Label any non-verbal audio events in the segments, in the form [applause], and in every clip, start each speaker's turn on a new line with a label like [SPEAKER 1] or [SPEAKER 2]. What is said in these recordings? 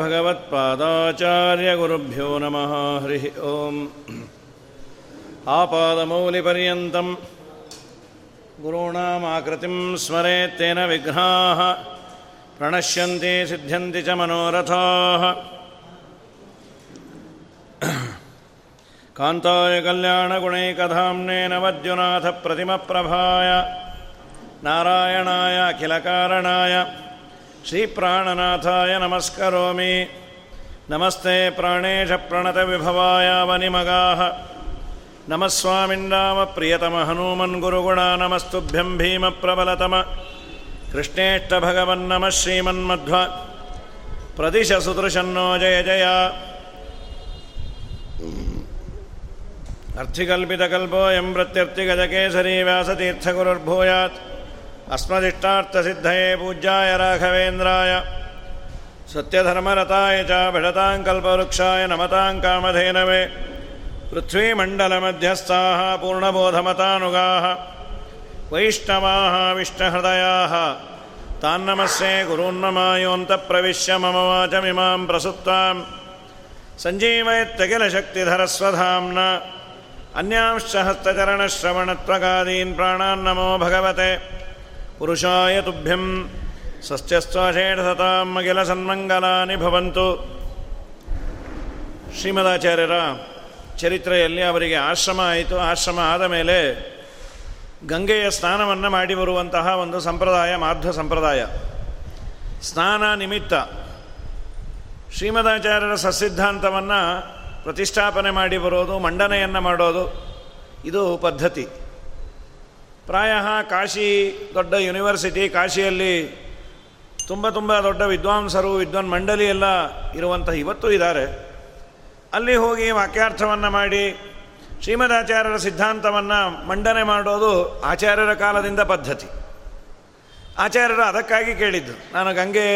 [SPEAKER 1] भगवत्पादाचार्यगुरुभ्यो नमः हरिः ओम् आपादमौलिपर्यन्तं गुरूणामाकृतिं स्मरेत्तेन विघ्नाः प्रणश्यन्ति सिद्ध्यन्ति च मनोरथाः कान्ताय कल्याणगुणैकधाम्ने नवद्युनाथप्रतिमप्रभाय नारायणाय अखिलकारणाय श्रीप्राणनाथाय नमस्करोमि नमस्ते प्राणेशप्रणतविभवाय वनिमगाः नमः स्वामिन्नामप्रियतमहनूमन् गुरुगुणा नमस्तुभ्यं भीमप्रबलतम कृष्णेष्टभगवन्नमः श्रीमन्मध्व प्रदिशसुदृशन्नो जय जय अर्थिकल्पितकल्पोऽयं प्रत्यर्थिगजकेसरी व्यासतीर्थगुरुर्भूयात् अस्मदिष्टार्थसिद्धये पूज्याय राघवेन्द्राय सत्यधर्मरताय च भिडतां कल्पवृक्षाय नमतां कामधेनवे पृथ्वीमण्डलमध्यस्थाः पूर्णबोधमतानुगाः वैष्णवाः विष्णुहृदयाः तान्नमस्ये गुरून्ममायोऽन्तप्रविश्य मम वाचमिमां प्रसुप्तां सञ्जीवयत्यखिलशक्तिधरस्वधाम्ना अन्यांश्च हस्तचरणश्रवणत्वगादीन् प्राणान्नमो भगवते पुरुषाय तुभ्यं ಸಸ್ಯಸ್ತ್ವಾಷೇಢಸತಾಂ ಅಖಿಲ ಸನ್ಮಂಗಲಾನಿ ಭವಂತು ಶ್ರೀಮದಾಚಾರ್ಯರ ಚರಿತ್ರೆಯಲ್ಲಿ ಅವರಿಗೆ ಆಶ್ರಮ ಆಯಿತು ಆಶ್ರಮ ಆದ ಮೇಲೆ ಗಂಗೆಯ ಸ್ನಾನವನ್ನು ಮಾಡಿ ಬರುವಂತಹ ಒಂದು ಸಂಪ್ರದಾಯ ಮಾಧ್ವ ಸಂಪ್ರದಾಯ ಸ್ನಾನ ನಿಮಿತ್ತ ಶ್ರೀಮದಾಚಾರ್ಯರ ಸಸಿದ್ಧಾಂತವನ್ನು ಪ್ರತಿಷ್ಠಾಪನೆ ಮಾಡಿ ಬರೋದು ಮಂಡನೆಯನ್ನು ಮಾಡೋದು ಇದು ಪದ್ಧತಿ ಪ್ರಾಯ ಕಾಶಿ ದೊಡ್ಡ ಯೂನಿವರ್ಸಿಟಿ, ಕಾಶಿಯಲ್ಲಿ ತುಂಬ ತುಂಬ ದೊಡ್ಡ ವಿದ್ವಾಂಸರು, ವಿದ್ವಾನ್ ಮಂಡಳಿ ಎಲ್ಲ ಇರುವಂಥ ಇವತ್ತು ಇದ್ದಾರೆ. ಅಲ್ಲಿ ಹೋಗಿ ವಾಕ್ಯಾರ್ಥವನ್ನು ಮಾಡಿ, ಶ್ರೀಮದಾಚಾರ್ಯರ ಸಿದ್ಧಾಂತವನ್ನು ಮಂಡನೆ ಮಾಡೋದು ಆಚಾರ್ಯರ ಕಾಲದಿಂದ ಪದ್ಧತಿ. ಆಚಾರ್ಯರು ಅದಕ್ಕಾಗಿ ಕೇಳಿದ್ದು, ನಾನು ಗಂಗೆ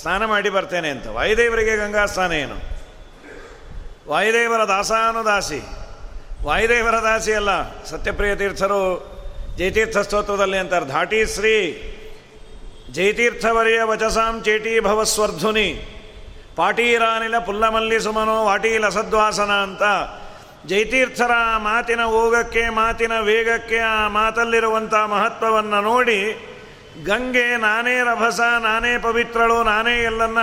[SPEAKER 1] ಸ್ನಾನ ಮಾಡಿ ಬರ್ತೇನೆ ಅಂತ. ವಾಯುದೇವರಿಗೆ ಗಂಗಾ ಸ್ನಾನ ಏನು? ವಾಯುದೇವರ ದಾಸಾನುದಾಸಿ. ವಾಯುದೇವರ ದಾಸಿ ಅಲ್ಲ, ಸತ್ಯಪ್ರಿಯ ತೀರ್ಥರು ಜಯತೀರ್ಥ ಸ್ತೋತ್ರದಲ್ಲಿ ಅಂತಾರೆ ಧಾಟಿ ಶ್ರೀ ಜಯತೀರ್ಥವರಿಯ ವಚಸಾಂ ಚೇಟಿ ಭವಸ್ವರ್ಧುನಿ. ಪಾಟೀರಾನಿಲ ಪುಲ್ಲಮಲ್ಲಿ ಸುಮನೋ ವಾಟೀಲ ಸದ್ವಾಸನ ಅಂತ. ಜಯತೀರ್ಥರ ಮಾತಿನ ಓಗಕ್ಕೆ, ಮಾತಿನ ವೇಗಕ್ಕೆ, ಆ ಮಾತಲ್ಲಿರುವಂಥ ಮಹತ್ವವನ್ನು ನೋಡಿ ಗಂಗೆ ನಾನೇ ರಭಸ, ನಾನೇ ಪವಿತ್ರಳು, ನಾನೇ ಎಲ್ಲನ್ನ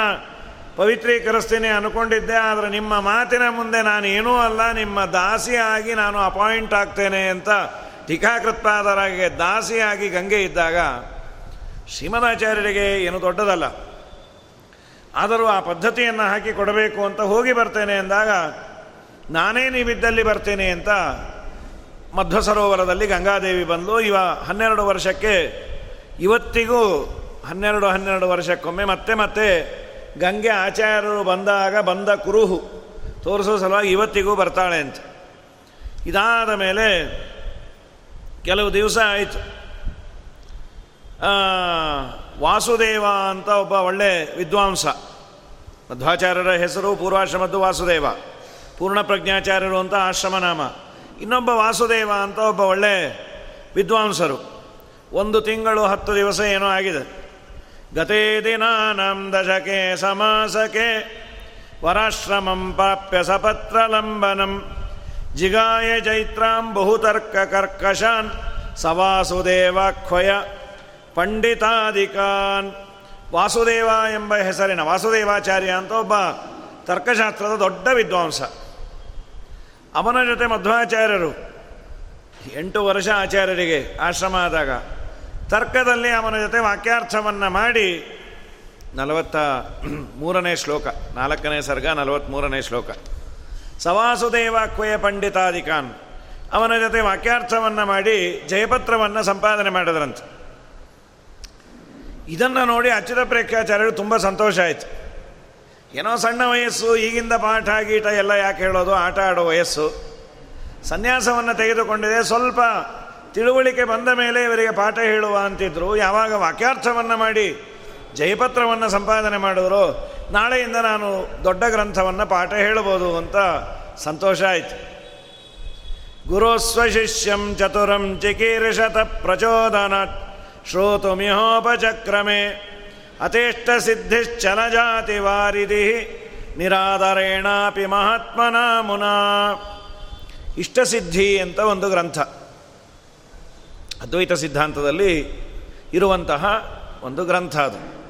[SPEAKER 1] ಪವಿತ್ರೀಕರಿಸ್ತೀನಿ ಅನ್ಕೊಂಡಿದ್ದೆ. ಆದರೆ ನಿಮ್ಮ ಮಾತಿನ ಮುಂದೆ ನಾನು ಏನೂ ಅಲ್ಲ, ನಿಮ್ಮ ದಾಸಿಯಾಗಿ ನಾನು ಅಪಾಯಿಂಟ್ ಆಗ್ತೇನೆ ಅಂತ ಟೀಕಾಕೃತ್ಪಾದರಾಗಿ ದಾಸಿಯಾಗಿ ಗಂಗೆ ಇದ್ದಾಗ ಶ್ರೀಮದಾಚಾರ್ಯರಿಗೆ ಏನು ದೊಡ್ಡದಲ್ಲ. ಆದರೂ ಆ ಪದ್ಧತಿಯನ್ನು ಹಾಕಿ ಕೊಡಬೇಕು ಅಂತ ಹೋಗಿ ಬರ್ತೇನೆ ಅಂದಾಗ, ನಾನೇ ನೀವಿದ್ದಲ್ಲಿ ಬರ್ತೇನೆ ಅಂತ ಮಧ್ವ ಸರೋವರದಲ್ಲಿ ಗಂಗಾದೇವಿ ಬಂದು ಇವ ಹನ್ನೆರಡು ವರ್ಷಕ್ಕೆ, ಇವತ್ತಿಗೂ ಹನ್ನೆರಡು ಹನ್ನೆರಡು ವರ್ಷಕ್ಕೊಮ್ಮೆ ಮತ್ತೆ ಮತ್ತೆ ಗಂಗೆ ಆಚಾರ್ಯರು ಬಂದಾಗ ಬಂದ ಕುರುಹು ತೋರಿಸೋ ಸಲುವಾಗಿ ಇವತ್ತಿಗೂ ಬರ್ತಾಳೆ ಅಂತ. ಇದಾದ ಮೇಲೆ ಕೆಲವು ದಿವಸ ಆಯಿತು. ವಾಸುದೇವ ಅಂತ ಒಬ್ಬ ಒಳ್ಳೆ ವಿದ್ವಾಂಸ. ಮಧ್ವಾಚಾರ್ಯರ ಹೆಸರು ಪೂರ್ವಾಶ್ರಮದ್ದು ವಾಸುದೇವ. ಪೂರ್ಣ ಪ್ರಜ್ಞಾಚಾರ್ಯರು ಅಂತ ಆಶ್ರಮನಾಮ. ಇನ್ನೊಬ್ಬ ವಾಸುದೇವ ಅಂತ ಒಬ್ಬ ಒಳ್ಳೆ ವಿದ್ವಾಂಸರು. ಒಂದು ತಿಂಗಳು ಹತ್ತು ದಿವಸ ಏನೋ ಆಗಿದೆ. ಗತೇ ದಿನಾನಂ ದಶಕೆ ಸಮಾಸಕೆ ವರಾಶ್ರಮಂ ಪ್ರಾಪ್ಯ ಸಪತ್ರಲಂಬನಂ ಜಿಗಾಯ ಜೈತ್ರಾಂ ಬಹುತರ್ಕ ಕರ್ಕಶಾನ್ ಸವಾಸುದೇವಾಖ್ವಯ ಪಂಡಿತಾಧಿಕಾನ್. ವಾಸುದೇವ ಎಂಬ ಹೆಸರಿನ ವಾಸುದೇವಾಚಾರ್ಯ ಅಂತ ಒಬ್ಬ ತರ್ಕಶಾಸ್ತ್ರದ ದೊಡ್ಡ ವಿದ್ವಾಂಸ. ಅವನ ಜೊತೆ ಮಧ್ವಾಚಾರ್ಯರು ಎಂಟು ವರ್ಷ ಆಚಾರ್ಯರಿಗೆ ಆಶ್ರಮ ಆದಾಗ ತರ್ಕದಲ್ಲಿ ಅವನ ಜೊತೆ ವಾಕ್ಯಾರ್ಥವನ್ನು ಮಾಡಿ ನಲವತ್ತ ಮೂರನೇ ಶ್ಲೋಕ, ನಾಲ್ಕನೇ ಸರ್ಗ ನಲವತ್ತ್ಮೂರನೇ ಶ್ಲೋಕ. ಸವಾಸುದೇವಾಕ್ವಯ ಪಂಡಿತಾದಿಕಾನ್. ಅವನ ಜೊತೆ ವಾಕ್ಯಾರ್ಥವನ್ನು ಮಾಡಿ ಜಯಪತ್ರವನ್ನು ಸಂಪಾದನೆ ಮಾಡಿದ್ರಂತೆ. ಇದನ್ನು ನೋಡಿ ಅಚ್ಯುತ ಪ್ರೇಕ್ಷಾಚಾರ್ಯರು ತುಂಬ ಸಂತೋಷ ಆಯಿತು. ಏನೋ ಸಣ್ಣ ವಯಸ್ಸು, ಈಗಿಂದ ಪಾಠ ಗೀಟ ಎಲ್ಲ ಯಾಕೆ ಹೇಳೋದು? ಆಟ ಆಡೋ ವಯಸ್ಸು. ಸನ್ಯಾಸವನ್ನು ತೆಗೆದುಕೊಂಡಿದೆ. ಸ್ವಲ್ಪ ತಿಳುವಳಿಕೆ ಬಂದ ಮೇಲೆ ಇವರಿಗೆ ಪಾಠ ಹೇಳುವ ಅಂತಿದ್ರು. ಯಾವಾಗ ವಾಕ್ಯಾರ್ಥವನ್ನು ಮಾಡಿ ಜಯಪತ್ರವನ್ನು ಸಂಪಾದನೆ ಮಾಡಿದ್ರು ನಾಳೆಯಿಂದ ನಾನು ದೊಡ್ಡ ಗ್ರಂಥವನ್ನು ಪಾಠ ಹೇಳ್ಬೋದು ಅಂತ ಸಂತೋಷ ಆಯಿತು. ಗುರುಸ್ವಶಿಷ್ಯಂ ಚತುರಂ ಚಿಕೀರ್ಷತ ಪ್ರಚೋದನಾತ್ ಸಿದ್ಧಿಶ್ಚಲ ಜಾತಿ ವಾರಿಧಿ ನಿರಾದರೇಣಾಪಿ ಮಹಾತ್ಮನ ಮುನಾ ಇಷ್ಟಸಿದ್ಧಿ ಅಂತ ಒಂದು ಗ್ರಂಥ. ಅದ್ವೈತ ಸಿದ್ಧಾಂತದಲ್ಲಿ ಇರುವಂತಹ ಒಂದು ಗ್ರಂಥ ಅದು.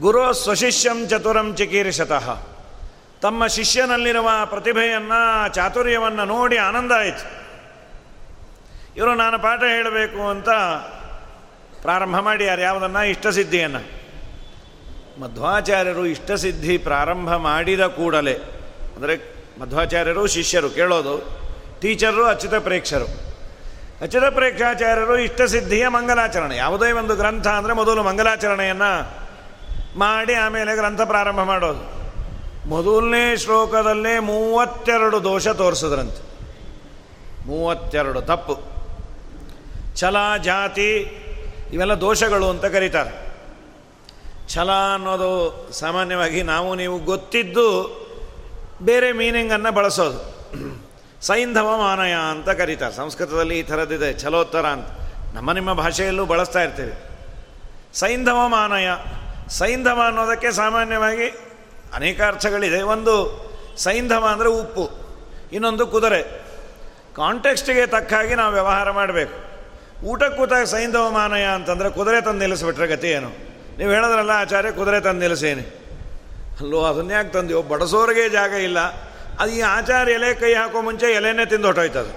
[SPEAKER 1] ಗುರು ಸ್ವಶಿಷ್ಯಂ ಚತುರಂ ಚಿಕೀರ್ಷತಃ. ತಮ್ಮ ಶಿಷ್ಯನಲ್ಲಿರುವ ಪ್ರತಿಭೆಯನ್ನು, ಚಾತುರ್ಯವನ್ನು ನೋಡಿ ಆನಂದ ಆಯಿತು. ಇವರು, ನಾನು ಪಾಠ ಹೇಳಬೇಕು ಅಂತ ಪ್ರಾರಂಭ ಮಾಡ್ಯಾರ ಯಾವುದನ್ನು ಇಷ್ಟಸಿದ್ಧಿಯನ್ನು ಮಧ್ವಾಚಾರ್ಯರು ಇಷ್ಟಸಿದ್ಧಿ ಪ್ರಾರಂಭ ಮಾಡಿದ ಕೂಡಲೇ, ಅಂದರೆ ಮಧ್ವಾಚಾರ್ಯರು ಶಿಷ್ಯರು ಕೇಳೋದು ಟೀಚರು ಅಚ್ಯುತ ಪ್ರೇಕ್ಷರು. ಅಚ್ಯುತ ಪ್ರೇಕ್ಷಾಚಾರ್ಯರು ಇಷ್ಟಸಿದ್ಧಿಯ ಮಂಗಲಾಚರಣೆ. ಯಾವುದೇ ಒಂದು ಗ್ರಂಥ ಅಂದರೆ ಮೊದಲು ಮಂಗಲಾಚರಣೆಯನ್ನು ಮಾಡಿ ಆಮೇಲೆ ಗ್ರಂಥ ಪ್ರಾರಂಭ ಮಾಡೋದು. ಮೊದಲನೇ ಶ್ಲೋಕದಲ್ಲೇ ಮೂವತ್ತೆರಡು ದೋಷ ತೋರಿಸಿದ್ರಂತೆ. ಮೂವತ್ತೆರಡು ತಪ್ಪು. ಛಲ ಜಾತಿ ಇವೆಲ್ಲ ದೋಷಗಳು ಅಂತ ಕರೀತಾರೆ. ಛಲ ಅನ್ನೋದು ಸಾಮಾನ್ಯವಾಗಿ ನಾವು ನೀವು ಗೊತ್ತಿದ್ದು ಬೇರೆ ಮೀನಿಂಗನ್ನು ಬಳಸೋದು. ಸೈಂಧವ ಮಾನಯ ಅಂತ ಕರೀತಾರೆ. ಸಂಸ್ಕೃತದಲ್ಲಿ ಈ ಥರದ್ದಿದೆ, ಛಲೋತ್ತರ ಅಂತ. ನಮ್ಮ ನಿಮ್ಮ ಭಾಷೆಯಲ್ಲೂ ಬಳಸ್ತಾ ಇರ್ತೀವಿ. ಸೈಂಧವ ಮಾನಯ ಸೈಂಧವ ಅನ್ನೋದಕ್ಕೆ ಸಾಮಾನ್ಯವಾಗಿ ಅನೇಕ ಅರ್ಥಗಳಿದೆ. ಒಂದು ಸೈಂಧವ ಅಂದರೆ ಉಪ್ಪು, ಇನ್ನೊಂದು ಕುದುರೆ. ಕಾಂಟೆಕ್ಸ್ಟಿಗೆ ತಕ್ಕ ಹಾಗೆ ನಾವು ವ್ಯವಹಾರ ಮಾಡಬೇಕು. ಊಟಕ್ಕೆ ಕೂತಾಗ ಸೈಂಧವ ಮಾನಯ ಅಂತಂದರೆ ಕುದುರೆ ತಂದು ನಿಲ್ಲಿಸ್ಬಿಟ್ರೆ ಗತಿ ಏನು? ನೀವು ಹೇಳಿದ್ರಲ್ಲ ಆಚಾರ್ಯ, ಕುದುರೆ ತಂದು ನಿಲ್ಲಿಸೇನೆ. ಅಲ್ಲೋ ಅದನ್ನ್ಯಾಕೆ ತಂದೆಯೋ? ಬಡಸೋರಿಗೆ ಜಾಗ ಇಲ್ಲ. ಅದು ಈ ಆಚಾರ್ಯ ಎಲೆ ಕೈ ಹಾಕೋ ಮುಂಚೆ ಎಲೆನೇ ತಿಂದು ಹೊಟ್ಟೋಯ್ತದೆ.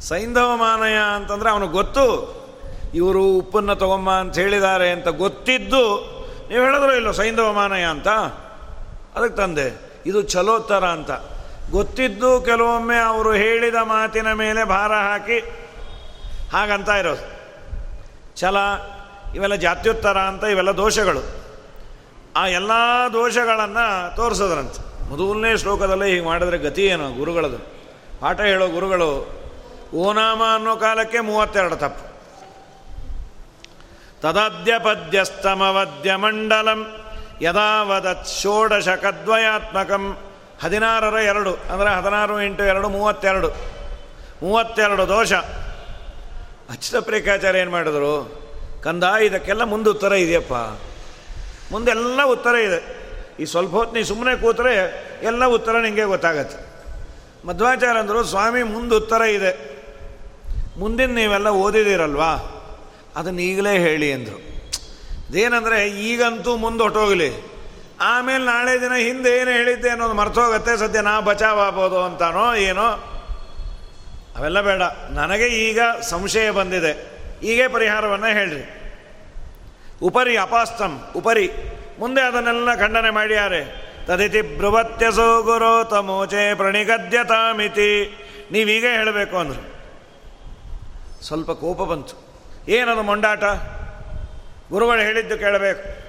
[SPEAKER 1] ಸೈಂಧವ ಮಾನಯ ಅಂತಂದರೆ ಅವನಿಗೆ ಗೊತ್ತು ಇವರು ಉಪ್ಪನ್ನು ತಗೊಂಬ ಅಂತ ಹೇಳಿದ್ದಾರೆ ಅಂತ ಗೊತ್ತಿದ್ದು, ನೀವು ಹೇಳಿದ್ರು ಇಲ್ಲೋ ಸೈಂಧವ ಮಾನಯ ಅಂತ? ಅದಕ್ಕೆ ತಂದೆ, ಇದು ಚಲೋತ್ತರ ಅಂತ. ಗೊತ್ತಿದ್ದು ಕೆಲವೊಮ್ಮೆ ಅವರು ಹೇಳಿದ ಮಾತಿನ ಮೇಲೆ ಭಾರ ಹಾಕಿ, ಹಾಗಂತ ಇರೋದು. ಛಲ, ಇವೆಲ್ಲ ಜಾತ್ಯುತ್ತರ ಅಂತ ಇವೆಲ್ಲ ದೋಷಗಳು. ಆ ಎಲ್ಲ ದೋಷಗಳನ್ನು ತೋರಿಸೋದ್ರಂತೆ. ಮೊದಲನೇ ಶ್ಲೋಕದಲ್ಲೇ ಹೀಗೆ ಮಾಡಿದ್ರೆ ಗತಿ ಏನು, ಗುರುಗಳದು? ಪಾಠ ಹೇಳೋ ಗುರುಗಳು, ಓನಾಮ ಅನ್ನೋ ಕಾಲಕ್ಕೆ ಮೂವತ್ತೆರಡು ತಪ್ಪು. ತದದ್ಯ ಪದ್ಯಸ್ತಮವದ್ಯ ಮಂಡಲಂ ಯದಾವದತ್ ಷೋಡಶಕದ್ವಯಾತ್ಮಕಂ ಹದಿನಾರರ ಎರಡು, ಅಂದರೆ ಹದಿನಾರು ಎಂಟು ಎರಡು, ಮೂವತ್ತೆರಡು. ಮೂವತ್ತೆರಡು ದೋಷ. ಅಚ್ಯುತ ಪ್ರೇಕಾಚಾರ್ಯ ಏನು ಮಾಡಿದ್ರು? ಕಂದ, ಇದಕ್ಕೆಲ್ಲ ಮುಂದೆ ಉತ್ತರ ಇದೆಯಪ್ಪ. ಮುಂದೆಲ್ಲ ಉತ್ತರ ಇದೆ. ಈ ಸ್ವಲ್ಪ ಹೊತ್ತು ನೀ ಸುಮ್ಮನೆ ಕೂತರೆ ಎಲ್ಲ ಉತ್ತರ ನಿಮಗೆ ಗೊತ್ತಾಗತ್ತೆ. ಮಧ್ವಾಚಾರ್ಯ ಅಂದರು ಸ್ವಾಮಿ, ಮುಂದೆ ಉತ್ತರ ಇದೆ. ಮುಂದಿನ ನೀವೆಲ್ಲ ಓದಿದಿರಲ್ವಾ? ಅದನ್ನು ಈಗಲೇ ಹೇಳಿ ಅಂದರು. ಅದೇನಂದರೆ ಈಗಂತೂ ಮುಂದೆ ಹೊಟ್ಟೋಗಲಿ ಆಮೇಲೆ ನಾಳೆ ದಿನ ಹಿಂದೆ ಏನು ಹೇಳಿದ್ದೆ ಅನ್ನೋದು ಮರ್ತೋಗತ್ತೆ, ಸದ್ಯ ನಾ ಬಚಾವಾಗ್ಬೋದು ಅಂತಾನೋ ಏನೋ. ಅವೆಲ್ಲ ಬೇಡ. ನನಗೆ ಈಗ ಸಂಶಯ ಬಂದಿದೆ. ಈಗೇ ಪರಿಹಾರವನ್ನು ಹೇಳ್ರಿ. ಉಪರಿ ಅಪಾಸ್ತಂ, ಉಪರಿ. ಮುಂದೆ ಅದನ್ನೆಲ್ಲ ಖಂಡನೆ ಮಾಡ್ಯಾರೆ. ತದಿತಿ ಬೃವತ್ಯಸೋ ಗುರೋ ತಮೋಚೆ ಪ್ರಣಿಗದ್ಯತಾಮಿತಿ. ನೀವೀಗೇ ಹೇಳಬೇಕು ಅಂದರು. ಸ್ವಲ್ಪ ಕೋಪ ಬಂತು. ಏನದು ಮೊಂಡಾಟ? ಗುರುಗಳು ಹೇಳಿದ್ದು ಕೇಳಬೇಕು.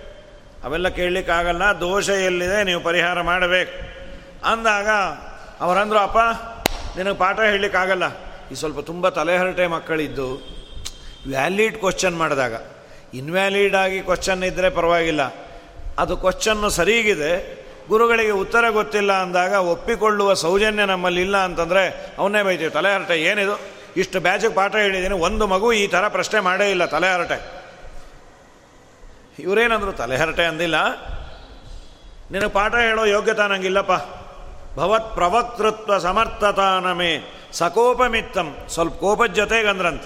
[SPEAKER 1] ಅವೆಲ್ಲ ಕೇಳಲಿಕ್ಕಾಗಲ್ಲ ದೋಷ ಎಲ್ಲಿದೆ ನೀವು ಪರಿಹಾರ ಮಾಡಬೇಕು. ಅಂದಾಗ ಅವರಂದರು, ಅಪ್ಪ, ನಿನಗೆ ಪಾಠ ಹೇಳಲಿಕ್ಕಾಗಲ್ಲ ಈ ಸ್ವಲ್ಪ ತುಂಬ ತಲೆಹರಟೆ ಮಕ್ಕಳಿದ್ದು. ವ್ಯಾಲಿಡ್ ಕ್ವಶನ್ ಮಾಡಿದಾಗ. ಇನ್ವ್ಯಾಲಿಡ್ ಆಗಿ ಕ್ವಶನ್ ಇದ್ದರೆ ಪರವಾಗಿಲ್ಲ. ಅದು ಕ್ವಶನ್ನು ಸರಿಗಿದೆ, ಗುರುಗಳಿಗೆ ಉತ್ತರ ಗೊತ್ತಿಲ್ಲ ಅಂದಾಗ ಒಪ್ಪಿಕೊಳ್ಳುವ ಸೌಜನ್ಯ ನಮ್ಮಲ್ಲಿ ಇಲ್ಲ ಅಂತಂದರೆ ಅವನ್ನೇ ಬೈತೀವಿ. ತಲೆಹರಟೆ ಏನಿದು? ಇಷ್ಟು ಬ್ಯಾಚಿಗೆ ಪಾಠ ಹೇಳಿದ್ದೀನಿ. ಒಂದು ಮಗು ಈ ಥರ ಪ್ರಶ್ನೆ ಮಾಡೇ ಇಲ್ಲ, ತಲೆ ತಲೆಹರಟೆ ಇವರೇನಂದ್ರು ತಲೆಹರಟೆ ಅಂದಿಲ್ಲ. ನಿನಗೆ ಪಾಠ ಹೇಳೋ ಯೋಗ್ಯತಾ ನಂಗಿಲ್ಲಪ್ಪ. ಭವತ್ ಪ್ರವಕ್ತೃತ್ವ ಸಮರ್ಥತಾ ನಮೇ ಸಕೋಪಮಿತ್ತಂ. ಸ್ವಲ್ಪ ಕೋಪದ ಜೊತೆಗೆ ಅಂದ್ರಂತ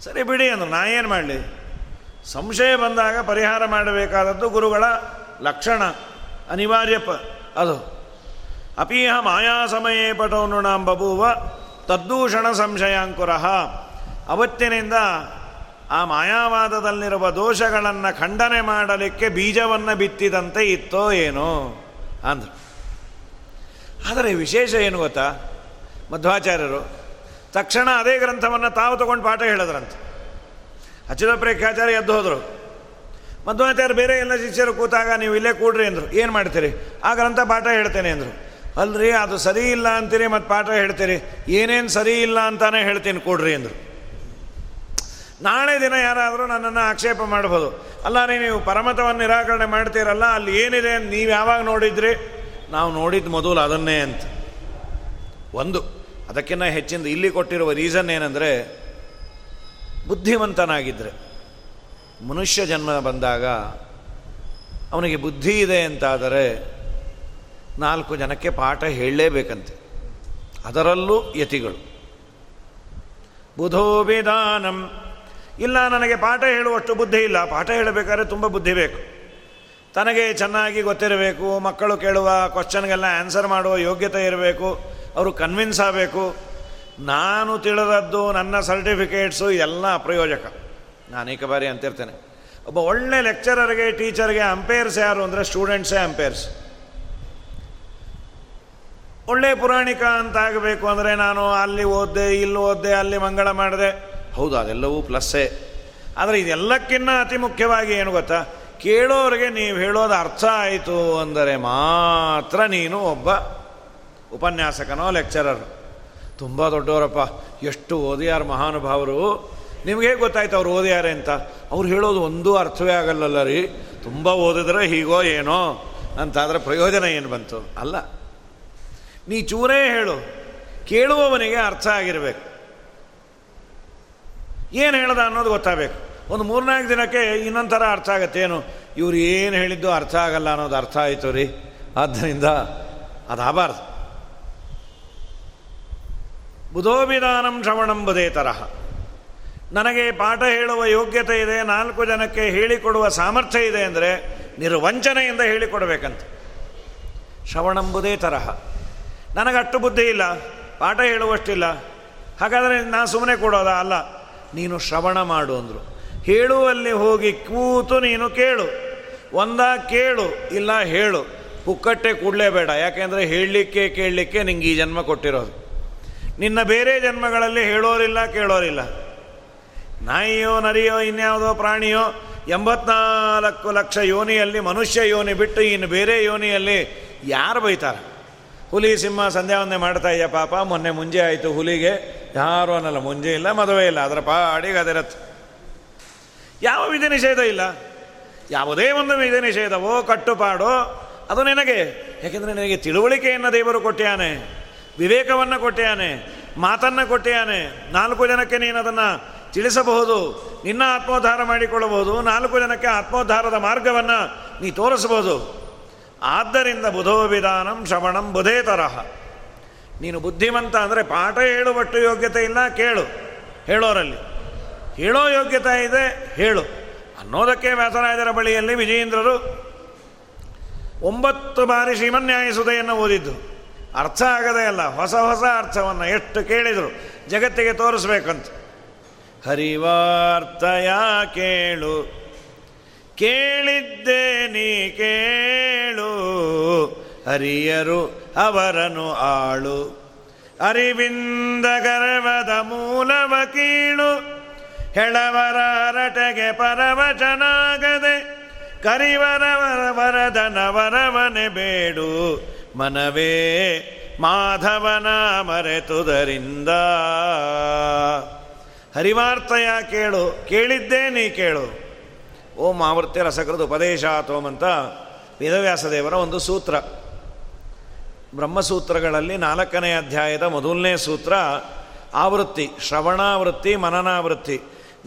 [SPEAKER 1] ಸರಿ ಬಿಡಿ ಅಂದ್ರು. ನಾ ಏನು ಮಾಡಲಿ? ಸಂಶಯ ಬಂದಾಗ ಪರಿಹಾರ ಮಾಡಬೇಕಾದದ್ದು ಗುರುಗಳ ಲಕ್ಷಣ ಅನಿವಾರ್ಯ ಅದು. ಅಪೀಹ ಮಾಯಾ ಸಮಯೇ ಪಟೋನುಣಾಂ ಬಭೂವ ತದ್ದೂಷಣ ಸಂಶಯಾಂಕುರ ಅವತ್ತಿನಿಂದ ಆ ಮಾಯಾವಾದದಲ್ಲಿರುವ ದೋಷಗಳನ್ನು ಖಂಡನೆ ಮಾಡಲಿಕ್ಕೆ ಬೀಜವನ್ನು ಬಿತ್ತಿದಂತೆ ಇತ್ತೋ ಏನೋ ಅಂದರು. ಆದರೆ ವಿಶೇಷ ಏನು ಗೊತ್ತಾ? ಮಧ್ವಾಚಾರ್ಯರು, ತಕ್ಷಣ ಅದೇ ಗ್ರಂಥವನ್ನು ತಾವು ತಗೊಂಡು ಪಾಠ ಹೇಳಿದ್ರಂತೆ. ಅಚ್ಯುತ ಪ್ರೇಖ್ಯಾಚಾರ್ಯ ಎದ್ದು ಹೋದರು. ಮಧ್ವಾಚಾರ್ಯ ಬೇರೆ ಎಲ್ಲ ಶಿಷ್ಯರು ಕೂತಾಗ ನೀವು ಇಲ್ಲೇ ಕೂಡ್ರಿ ಅಂದರು. ಏನು ಮಾಡ್ತೀರಿ? ಆ ಗ್ರಂಥ ಪಾಠ ಹೇಳ್ತೇನೆ ಅಂದರು. ಅಲ್ರಿ, ಅದು ಸರಿ ಇಲ್ಲ ಅಂತೀರಿ ಮತ್ತು ಪಾಠ ಹೇಳ್ತೀರಿ ಏನೇನು ಸರಿ ಇಲ್ಲ ಅಂತಾನೆ ಹೇಳ್ತೀನಿ, ಕೊಡ್ರಿ ಅಂದರು. ನಾಳೆ ದಿನ ಯಾರಾದರೂ ನನ್ನನ್ನು ಆಕ್ಷೇಪ ಮಾಡ್ಬೋದು. ಅಲ್ಲ, ರೀ, ನೀವು ಪರಮತವನ್ನು ನಿರಾಕರಣೆ ಮಾಡ್ತೀರಲ್ಲ, ಅಲ್ಲಿ ಏನಿದೆ ಅಂತ ನೀವು ಯಾವಾಗ ನೋಡಿದ್ರಿ? ನಾವು ನೋಡಿದ್ದು ಮೊದಲು ಅದನ್ನೇ ಅಂತ. ಒಂದು ಅದಕ್ಕಿಂತ ಹೆಚ್ಚಿಂದ ಇಲ್ಲಿ ಕೊಟ್ಟಿರುವ ರೀಸನ್ ಏನಂದರೆ ಬುದ್ಧಿವಂತನಾಗಿದ್ದರೆ ಮನುಷ್ಯ ಜನ್ಮ ಬಂದಾಗ, ಅವನಿಗೆ ಬುದ್ಧಿ ಇದೆ ಅಂತಾದರೆ ನಾಲ್ಕು ಜನಕ್ಕೆ ಪಾಠ ಹೇಳಲೇಬೇಕಂತೆ. ಅದರಲ್ಲೂ ಯತಿಗಳು. ಬುಧೋಭಿಧಾನಂ ಇಲ್ಲ, ನನಗೆ ಪಾಠ ಹೇಳುವಷ್ಟು ಬುದ್ಧಿ ಇಲ್ಲ. ಪಾಠ ಹೇಳಬೇಕಾದ್ರೆ ತುಂಬ ಬುದ್ಧಿ ಬೇಕು. ತನಗೆ ಚೆನ್ನಾಗಿ ಗೊತ್ತಿರಬೇಕು, ಮಕ್ಕಳು ಕೇಳುವ ಕ್ವಶನ್ಗೆಲ್ಲ ಆನ್ಸರ್ ಮಾಡುವ ಯೋಗ್ಯತೆ ಇರಬೇಕು, ಅವರು ಕನ್ವಿನ್ಸ್ ಆಗಬೇಕು. ನಾನು ತಿಳಿದದ್ದು, ನನ್ನ ಸರ್ಟಿಫಿಕೇಟ್ಸು ಎಲ್ಲ ಅಪ್ರಯೋಜಕ ನಾನು ಅನೇಕ ಬಾರಿ ಅಂತಿರ್ತೇನೆ. ಒಬ್ಬ ಒಳ್ಳೆ ಲೆಕ್ಚರರ್ಗೆ ಟೀಚರ್ಗೆ ಅಂಪೇರ್ಸ್ ಯಾರು ಅಂದರೆ ಸ್ಟೂಡೆಂಟ್ಸೇ ಅಂಪೇರ್ಸ್ ಒಳ್ಳೆ ಪುರಾಣಿಕ ಅಂತ ಆಗಬೇಕು ಅಂದರೆ ನಾನು ಅಲ್ಲಿ ಓದ್ದೆ, ಇಲ್ಲಿ ಓದ್ದೆ, ಅಲ್ಲಿ ಮಂಗಳ ಮಾಡಿದೆ. ಹೌದು, ಅದೆಲ್ಲವೂ ಪ್ಲಸ್ಸೇ ಆದರೆ ಇದೆಲ್ಲಕ್ಕಿನ್ನ ಅತಿ ಮುಖ್ಯವಾಗಿ ಏನು ಗೊತ್ತಾ? ಕೇಳೋರಿಗೆ ನೀವು ಹೇಳೋದು ಅರ್ಥ ಆಯಿತು ಅಂದರೆ ಮಾತ್ರ ನೀನು ಒಬ್ಬ ಉಪನ್ಯಾಸಕನೋ ಲೆಕ್ಚರರ್ ತುಂಬ ದೊಡ್ಡವರಪ್ಪ. ಎಷ್ಟು ಓದಿಯಾರ ಮಹಾನುಭಾವರು. ನಿಮಗೆ ಹೇಗೆ ಗೊತ್ತಾಯ್ತು ಅವ್ರು ಓದಿಯಾರೆ ಅಂತ? ಅವ್ರು ಹೇಳೋದು ಒಂದೂ ಅರ್ಥವೇ ಆಗಲ್ಲಲ್ಲ ರೀ. ತುಂಬ ಓದಿದ್ರೆ ಹೀಗೋ ಏನೋ ಅಂತಾದರೆ ಪ್ರಯೋಜನ ಏನು ಬಂತು? ಅಲ್ಲ. ನೀ ಚೂರೇ ಹೇಳು. ಕೇಳುವವನಿಗೆ ಅರ್ಥ ಆಗಿರಬೇಕು. ಏನು ಹೇಳ್ದ ಅನ್ನೋದು ಗೊತ್ತಾಗಬೇಕು. ಒಂದು ಮೂರ್ನಾಲ್ಕು ದಿನಕ್ಕೆ ಇನ್ನೊಂದು ಥರ ಅರ್ಥ ಆಗುತ್ತೆ. ಏನು? ಇವ್ರು ಏನು ಹೇಳಿದ್ದು ಅರ್ಥ ಆಗಲ್ಲ ಅನ್ನೋದು ಅರ್ಥ ಆಯಿತು ರೀ. ಆದ್ದರಿಂದ ಅದಾಗಬಾರ್ದು ಬುಧೋಭಿಧಾನಂ ಶ್ರವಣಂಬುದೇ ತರಹ. ನನಗೆ ಪಾಠ ಹೇಳುವ ಯೋಗ್ಯತೆ ಇದೆ. ನಾಲ್ಕು ಜನಕ್ಕೆ ಹೇಳಿಕೊಡುವ ಸಾಮರ್ಥ್ಯ ಇದೆ ಅಂದರೆ ನಿರ್ವಂಚನೆಯಿಂದ ಹೇಳಿಕೊಡಬೇಕಂತ. ಶ್ರವಣಂಬುದೇ ತರಹ. ನನಗಷ್ಟು ಬುದ್ಧಿ ಇಲ್ಲ, ಪಾಠ ಹೇಳುವಷ್ಟಿಲ್ಲ. ಹಾಗಾದರೆ ನಾನು ಸುಮ್ಮನೆ ಕೊಡೋದ? ಅಲ್ಲ. ನೀನು ಶ್ರವಣ ಮಾಡು ಅಂದರು. ಹೇಳುವಲ್ಲಿ ಹೋಗಿ ಕೂತು ನೀನು ಕೇಳು. ಒಂದ ಕೇಳು, ಇಲ್ಲ ಹೇಳು. ಪುಕ್ಕಟ್ಟೆ ಕೂಡಲೇಬೇಡ ಯಾಕೆಂದರೆ ಹೇಳಲಿಕ್ಕೆ ಕೇಳಲಿಕ್ಕೆ ನಿಂಗೆ ಈ ಜನ್ಮ ಕೊಟ್ಟಿರೋದು. ನಿನ್ನ ಬೇರೆ ಜನ್ಮಗಳಲ್ಲಿ ಹೇಳೋರಿಲ್ಲ, ಕೇಳೋರಿಲ್ಲ. ನಾಯಿಯೋ, ನರಿಯೋ, ಇನ್ಯಾವುದೋ ಪ್ರಾಣಿಯೋ, ಎಂಬತ್ನಾಲ್ಕು ಲಕ್ಷ ಯೋನಿಯಲ್ಲಿ ಮನುಷ್ಯ ಯೋನಿ ಬಿಟ್ಟು ಇನ್ನು ಬೇರೆ ಯೋನಿಯಲ್ಲಿ ಯಾರು ಬೈತಾರೆ? ಹುಲಿ ಸಿಂಹ ಸಂಧ್ಯಾ ಒಂದೇ ಮಾಡ್ತಾ ಇದೆಯಾ ಪಾಪ? ಮೊನ್ನೆ ಮುಂಜೆ ಆಯಿತು ಹುಲಿಗೆ. ಯಾರು ಅನ್ನಲ್ಲ, ಮುಂಜೆ ಇಲ್ಲ, ಮದುವೆ ಇಲ್ಲ. ಅದರ ಪಾಡಿಗೆ ಅದಿರತ್ತೆ. ಯಾವ ವಿಧಿ ನಿಷೇಧ ಇಲ್ಲ? ಯಾವುದೇ ಒಂದು ವಿಧಿ ನಿಷೇಧವೋ, ಕಟ್ಟುಪಾಡೋ, ಅದು ನಿನಗೆ. ಯಾಕೆಂದರೆ ನಿನಗೆ ತಿಳುವಳಿಕೆಯನ್ನು ದೇವರು ಕೊಟ್ಟಿಯಾನೆ. ವಿವೇಕವನ್ನು ಕೊಟ್ಟಿಯಾನೆ. ಮಾತನ್ನು ಕೊಟ್ಟಿಯಾನೆ. ನಾಲ್ಕು ಜನಕ್ಕೆ ನೀನು ಅದನ್ನು ತಿಳಿಸಬಹುದು. ನಿನ್ನ ಆತ್ಮೋದ್ಧಾರ ಮಾಡಿಕೊಳ್ಳಬಹುದು. ನಾಲ್ಕು ಜನಕ್ಕೆ ಆತ್ಮೋದ್ಧಾರದ ಮಾರ್ಗವನ್ನು ನೀ ತೋರಿಸಬಹುದು. ಆದ್ದರಿಂದ ಬುಧೋ ವಿಧಾನಂ ಶ್ರವಣಂ ಬುಧೇ ತರಹ. ನೀನು ಬುದ್ಧಿಮಂತ ಅಂದರೆ ಪಾಠ ಹೇಳುವಷ್ಟು ಯೋಗ್ಯತೆ ಇಲ್ಲ, ಕೇಳು. ಹೇಳೋರಲ್ಲಿ. ಹೇಳೋ ಯೋಗ್ಯತೆ ಇದೆ, ಹೇಳು. ಅನ್ನೋದಕ್ಕೆ ವ್ಯಾಸರಾಯದರ ಬಳಿಯಲ್ಲಿ ವಿಜಯೇಂದ್ರರು ಒಂಬತ್ತು ಬಾರಿ ಶ್ರೀಮನ್ಯಾಯಸುದೆಯನ್ನು ಓದಿದ್ದು. ಅರ್ಥ ಆಗದೇ ಅಲ್ಲ, ಹೊಸ ಹೊಸ ಅರ್ಥವನ್ನು ಎಷ್ಟು ಕೇಳಿದರು ಜಗತ್ತಿಗೆ ತೋರಿಸ್ಬೇಕಂತ. ಹರಿವಾರ್ಥಯ ಕೇಳು ಕೇಳಿದ್ದೇ ನೀ ಕೇಳು. ಹರಿಯರು ಅವರನು ಆಳು. ಅರಿವಿಂದ ಗರ್ವದ ಮೂಲವ ಕೀಳು. ಹೆಳವರ ರಟೆಗೆ ಪರವಚನಾಗದೆ, ಕರಿವರವರ ವರದನ ವರವನೆ ಬೇಡು. ಮನವೇ ಮಾಧವನ ಮರೆತುದರಿಂದ. ಹರಿವಾರ್ತಯ ಕೇಳು? ಕೇಳಿದ್ದೇ ನೀ ಕೇಳು. ಓಂ ಆವೃತ್ತಿ ರಸಕೃದು ಉಪದೇಶ ಅಂತ ವೇದವ್ಯಾಸದೇವರ ಒಂದು ಸೂತ್ರ. ಬ್ರಹ್ಮಸೂತ್ರಗಳಲ್ಲಿ ನಾಲ್ಕನೇ ಅಧ್ಯಾಯದ ಮೊದಲನೇ ಸೂತ್ರ ಆವೃತ್ತಿ, ಶ್ರವಣಾವೃತ್ತಿ, ಮನನಾವೃತ್ತಿ.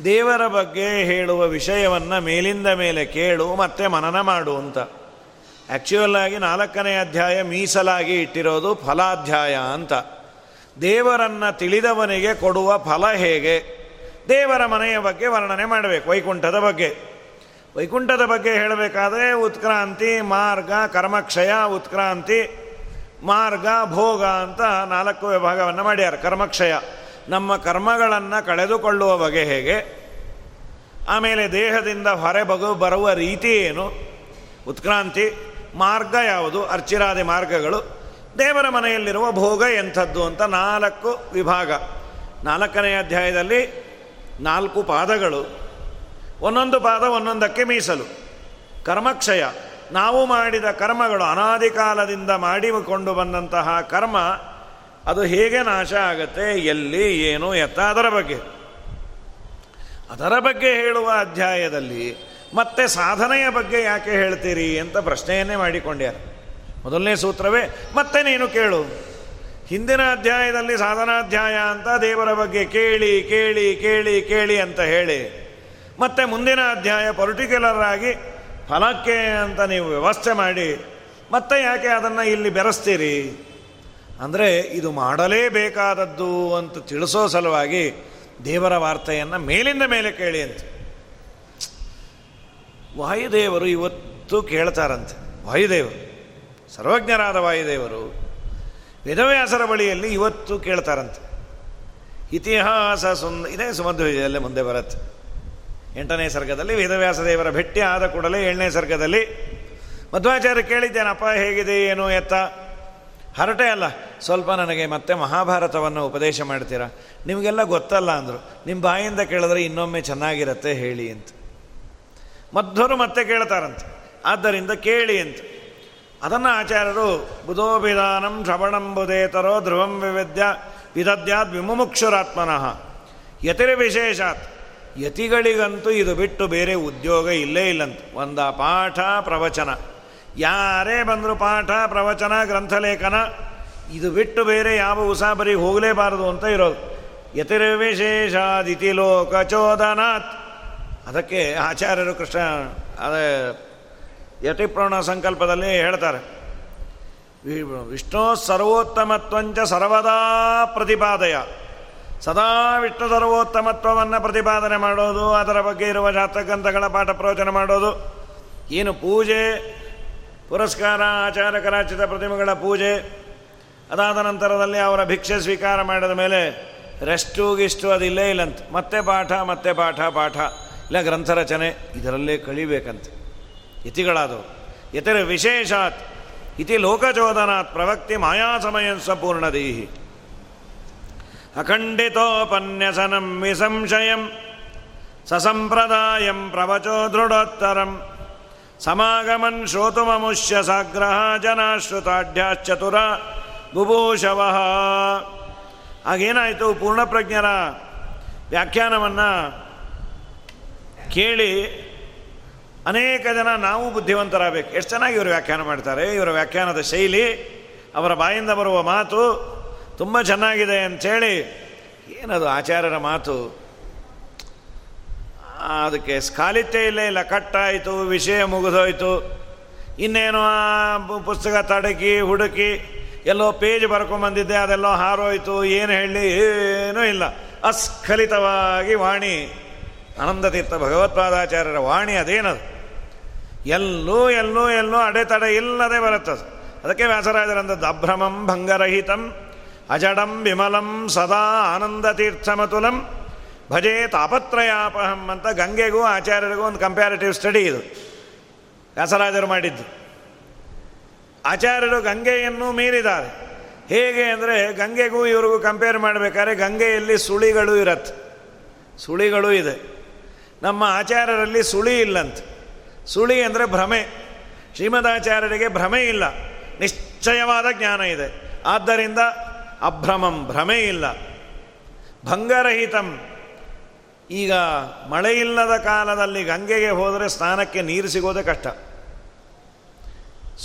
[SPEAKER 1] ದೇವರ ಬಗ್ಗೆ ಹೇಳುವ ವಿಷಯವನ್ನು ಮೇಲಿಂದ ಮೇಲೆ ಕೇಳು, ಮತ್ತೆ ಮನನ ಮಾಡು ಅಂತ. ಆ್ಯಕ್ಚುಯಲ್ ಆಗಿ ನಾಲ್ಕನೇ ಅಧ್ಯಾಯ ಮೀಸಲಾಗಿ ಇಟ್ಟಿರೋದು ಫಲಾಧ್ಯಾಯ ಅಂತ. ದೇವರನ್ನು ತಿಳಿದವನಿಗೆ ಕೊಡುವ ಫಲ ಹೇಗೆ? ದೇವರ ಮನೆಯ ಬಗ್ಗೆ ವರ್ಣನೆ ಮಾಡಬೇಕು, ವೈಕುಂಠದ ಬಗ್ಗೆ. ವೈಕುಂಠದ ಬಗ್ಗೆ ಹೇಳಬೇಕಾದ್ರೆ ಉತ್ಕ್ರಾಂತಿ, ಮಾರ್ಗ, ಕರ್ಮಕ್ಷಯ, ಉತ್ಕ್ರಾಂತಿ, ಮಾರ್ಗ, ಭೋಗ ಅಂತ ನಾಲ್ಕು ವಿಭಾಗವನ್ನು ಮಾಡ್ಯಾರ. ಕರ್ಮಕ್ಷಯ. ನಮ್ಮ ಕರ್ಮಗಳನ್ನು ಕಳೆದುಕೊಳ್ಳುವ ಬಗೆ ಹೇಗೆ? ಆಮೇಲೆ ದೇಹದಿಂದ ಹೊರೆ ಬಗು ಬರುವ ರೀತಿ ಏನು? ಉತ್ಕ್ರಾಂತಿ. ಮಾರ್ಗ ಯಾವುದು? ಅರ್ಚಿರಾದಿ ಮಾರ್ಗಗಳು. ದೇವರ ಮನೆಯಲ್ಲಿರುವ ಭೋಗ ಎಂಥದ್ದು ಅಂತ ನಾಲ್ಕು ವಿಭಾಗ. ನಾಲ್ಕನೇ ಅಧ್ಯಾಯದಲ್ಲಿ ನಾಲ್ಕು ಪಾದಗಳು. ಒಂದೊಂದು ಪಾದ ಒಂದೊಂದಕ್ಕೆ ಮೀಸಲು. ಕರ್ಮಕ್ಷಯ. ನಾವು ಮಾಡಿದ ಕರ್ಮಗಳು ಅನಾದಿ ಕಾಲದಿಂದ ಮಾಡಿಕೊಂಡು ಬಂದಂತಹ ಕರ್ಮ, ಅದು ಹೇಗೆ ನಾಶ ಆಗತ್ತೆ, ಎಲ್ಲಿ, ಏನು, ಎತ್ತ, ಅದರ ಬಗ್ಗೆ. ಅದರ ಬಗ್ಗೆ ಹೇಳುವ ಅಧ್ಯಾಯದಲ್ಲಿ ಮತ್ತೆ ಸಾಧನೆಯ ಬಗ್ಗೆ ಯಾಕೆ ಹೇಳ್ತೀರಿ ಅಂತ ಪ್ರಶ್ನೆಯನ್ನೇ ಮಾಡಿಕೊಂಡ್ಯಾರ. ಮೊದಲನೇ ಸೂತ್ರವೇ, ಮತ್ತೆ ನೀನು ಕೇಳು. ಹಿಂದಿನ ಅಧ್ಯಾಯದಲ್ಲಿ ಸಾಧನಾಧ್ಯಾಯ ಅಂತ ದೇವರ ಬಗ್ಗೆ ಕೇಳಿ ಕೇಳಿ ಕೇಳಿ ಕೇಳಿ ಅಂತ ಹೇಳಿ. ಮತ್ತೆ ಮುಂದಿನ ಅಧ್ಯಾಯ ಪರ್ಟಿಕ್ಯುಲರ್ ಆಗಿ ಫಲಕ್ಕೆ ಅಂತ ನೀವು ವ್ಯವಸ್ಥೆ ಮಾಡಿ, ಮತ್ತೆ ಯಾಕೆ ಅದನ್ನು ಇಲ್ಲಿ ಬೆರೆಸ್ತೀರಿ? ಅಂದರೆ ಇದು ಮಾಡಲೇಬೇಕಾದದ್ದು ಅಂತ ತಿಳಿಸೋ ಸಲುವಾಗಿ ದೇವರ ವಾರ್ತೆಯನ್ನು ಮೇಲಿಂದ ಮೇಲೆ ಕೇಳಿ ಅಂತ. ವಾಯುದೇವರು ಇವತ್ತು ಕೇಳ್ತಾರಂತೆ. ವಾಯುದೇವರು, ಸರ್ವಜ್ಞರಾದ ವಾಯುದೇವರು ವೇದವ್ಯಾಸರ ಬಳಿಯಲ್ಲಿ ಇವತ್ತು ಕೇಳ್ತಾರಂತೆ. ಇತಿಹಾಸ ಸುಂದ ಇದೇ ಸುಮಧ್ವಜದಲ್ಲೇ ಮುಂದೆ ಬರುತ್ತೆ. ಎಂಟನೇ ಸರ್ಗದಲ್ಲಿ ವೇದವ್ಯಾಸ ದೇವರ ಭೆಟ್ಟಿ ಆದ ಕೂಡಲೇ ಏಳನೇ ಸರ್ಗದಲ್ಲಿ. ಮಧ್ವಾಚಾರ್ಯ ಕೇಳಿದ್ದೇನಪ್ಪ, ಹೇಗಿದೆ, ಏನು ಎತ್ತ? ಹರಟೆ ಅಲ್ಲ. ಸ್ವಲ್ಪ ನನಗೆ ಮತ್ತೆ ಮಹಾಭಾರತವನ್ನು ಉಪದೇಶ ಮಾಡ್ತೀರಾ? ನಿಮಗೆಲ್ಲ ಗೊತ್ತಲ್ಲ ಅಂದರು. ನಿಮ್ಮ ಬಾಯಿಂದ ಕೇಳಿದ್ರೆ ಇನ್ನೊಮ್ಮೆ ಚೆನ್ನಾಗಿರತ್ತೆ, ಹೇಳಿ ಅಂತ. ಮಧ್ವರು ಮತ್ತೆ ಕೇಳ್ತಾರಂತೆ. ಆದ್ದರಿಂದ ಕೇಳಿ ಅಂತ. ಅದನ್ನು ಆಚಾರ್ಯರು, ಬುಧೋಭಿಧಾನಂ ಶ್ರವಣಂಬುದೇತರೋ ಧ್ರುವಂ ವಿವಿದ್ಯ ವಿದದ್ಯಾದ್ ವಿಮುಮುಕ್ಷುರಾತ್ಮನಃ. ಯತಿರಿ ವಿಶೇಷಾತ್ ಯತಿಗಳಿಗಂತೂ ಇದು ಬಿಟ್ಟು ಬೇರೆ ಉದ್ಯೋಗ ಇಲ್ಲೇ ಇಲ್ಲಂತ. ಒಂದ ಪಾಠ ಪ್ರವಚನ. ಯಾರೇ ಬಂದರೂ ಪಾಠ, ಪ್ರವಚನ, ಗ್ರಂಥಲೇಖನ, ಇದು ಬಿಟ್ಟು ಬೇರೆ ಯಾವ ಉಸಾಬರಿ ಹೋಗಲೇಬಾರದು ಅಂತ ಇರೋದು. ಯತಿರ್ವಿಶೇಷಾದಿತಿ ಲೋಕಚೋದನಾತ್ ಅದಕ್ಕೆ ಆಚಾರ್ಯರು ಕೃಷ್ಣ, ಅದೇ ಯತಿಪ್ರವಣ ಸಂಕಲ್ಪದಲ್ಲಿ ಹೇಳ್ತಾರೆ. ವಿಷ್ಣು ಸರ್ವೋತ್ತಮತ್ವಂಚ ಸರ್ವದಾ ಪ್ರತಿಪಾದಯ. ಸದಾ ವಿಷ್ಣು ಸರ್ವೋತ್ತಮತ್ವವನ್ನು ಪ್ರತಿಪಾದನೆ ಮಾಡೋದು, ಅದರ ಬಗ್ಗೆ ಇರುವ ಶಾಸ್ತ್ರಗ್ರಂಥಗಳ ಪಾಠ ಪ್ರವಚನ ಮಾಡೋದು. ಏನು ಪೂಜೆ, ಪುರಸ್ಕಾರ, ಆಚಾರ ಕರಾಚಿತ ಪ್ರತಿಮೆಗಳ ಪೂಜೆ, ಅದಾದ ನಂತರದಲ್ಲಿ ಅವರ ಭಿಕ್ಷೆ ಸ್ವೀಕಾರ ಮಾಡಿದ ಮೇಲೆ ರೆಸ್ಟು ಗಿಷ್ಟು ಅದಿಲ್ಲೇ ಇಲ್ಲಂತ. ಮತ್ತೆ ಪಾಠ ಮತ್ತೆ ಪಾಠ ಪಾಠ. ಇಲ್ಲ ಗ್ರಂಥ ರಚನೆ ಇದರಲ್ಲೇ ಕಳಿಬೇಕಂತ ಇತಿಗಳಾದವು. ಇತರ ವಿಶೇಷಾತ್, ಇತಿ ಲೋಕಚೋದನಾತ್, ಪ್ರವಕ್ತಿ ಮಾಯಾ ಸಮಯ ಅಖಂಡಿತೋಪನ್ಯಸನಂ ವಿಸಂಶಯಂ ಸಸಂಪ್ರದಾಯಂ ಪ್ರವಚೋ ದೃಢೋತ್ತರಂ ಸಮಾಗಮನ್ ಶ್ರೋತುಮಮುಷ್ಯ ಸಾಗ್ರಹ ಜನಾಶ್ರುತಾಢ್ಯಾಶ್ಚತುರ ಬುಭೂಷವ ಆಗೇನಾಯಿತು ಪೂರ್ಣಪ್ರಜ್ಞರ ವ್ಯಾಖ್ಯಾನವನ್ನು ಕೇಳಿ ಅನೇಕ ಜನ ನಾವು ಬುದ್ಧಿವಂತರಾಗಬೇಕು. ಎಷ್ಟು ಚೆನ್ನಾಗಿ ಇವರು ವ್ಯಾಖ್ಯಾನ ಮಾಡ್ತಾರೆ. ಇವರ ವ್ಯಾಖ್ಯಾನದ ಶೈಲಿ, ಅವರ ಬಾಯಿಂದ ಬರುವ ಮಾತು ತುಂಬ ಚೆನ್ನಾಗಿದೆ ಅಂಥೇಳಿ ಏನದು ಆಚಾರ್ಯರ ಮಾತು? ಅದಕ್ಕೆ ಸ್ಕಾಲಿತ್ಯ ಇಲ್ಲೇ ಇಲ್ಲ, ಕಟ್ಟಾಯಿತು, ವಿಷಯ ಮುಗಿದೋಯ್ತು. ಇನ್ನೇನು ಪುಸ್ತಕ ತಡಕಿ, ಹುಡುಕಿ, ಎಲ್ಲೋ ಪೇಜ್ ಬರ್ಕೊಂಬಂದಿದ್ದೆ ಅದೆಲ್ಲೋ ಹಾರೋಯ್ತು, ಏನು ಹೇಳಿ, ಏನೂ ಇಲ್ಲ. ಅಸ್ಖಲಿತವಾಗಿ ವಾಣಿ, ಆನಂದತೀರ್ಥ ಭಗವತ್ಪಾದಾಚಾರ್ಯರ ವಾಣಿ ಅದೇನದು? ಎಲ್ಲೂ ಎಲ್ಲೂ ಎಲ್ಲೂ ಅಡೆತಡೆ ಇಲ್ಲದೆ ಬರುತ್ತದೆ. ಅದಕ್ಕೆ ವ್ಯಾಸರಾಜರಂಥದ್ದು ಅಭ್ರಮಂ ಭಂಗರಹಿತಂ. ಅಜಡಂ ವಿಮಲಂ ಸದಾ ಆನಂದತೀರ್ಥಮತುಲಂ ಭಜೆ ತಾಪತ್ರಯಾಪಹಂ ಅಂತ ಗಂಗೆಗೂ ಆಚಾರ್ಯರಿಗೂ ಒಂದು ಕಂಪ್ಯಾರಿಟಿವ್ ಸ್ಟಡಿ ಇದು. ವ್ಯಾಸರಾಜರು ಮಾಡಿದ್ದು. ಆಚಾರ್ಯರು ಗಂಗೆಯನ್ನು ಮೀರಿದ್ದಾರೆ. ಹೇಗೆ ಅಂದರೆ ಗಂಗೆಗೂ ಇವ್ರಿಗೂ ಕಂಪೇರ್ ಮಾಡಬೇಕಾದ್ರೆ ಗಂಗೆಯಲ್ಲಿ ಸುಳಿಗಳು ಇರತ್ತೆ ಸುಳಿಗಳು ಇದೆ. ನಮ್ಮ ಆಚಾರ್ಯರಲ್ಲಿ ಸುಳಿ ಇಲ್ಲಂತ. ಸುಳಿ ಅಂದರೆ ಭ್ರಮೆ. ಶ್ರೀಮದಾಚಾರ್ಯರಿಗೆ ಭ್ರಮೆ ಇಲ್ಲ. ನಿಶ್ಚಯವಾದ ಜ್ಞಾನ ಇದೆ. ಆದ್ದರಿಂದ ಅಭ್ರಮಂ ಭ್ರಮೆ ಇಲ್ಲ ಭಂಗರಹಿತಂ. ಈಗ ಮಳೆಯಿಲ್ಲದ ಕಾಲದಲ್ಲಿ ಗಂಗೆಗೆ ಹೋದರೆ ಸ್ನಾನಕ್ಕೆ ನೀರು ಸಿಗೋದೇ ಕಷ್ಟ.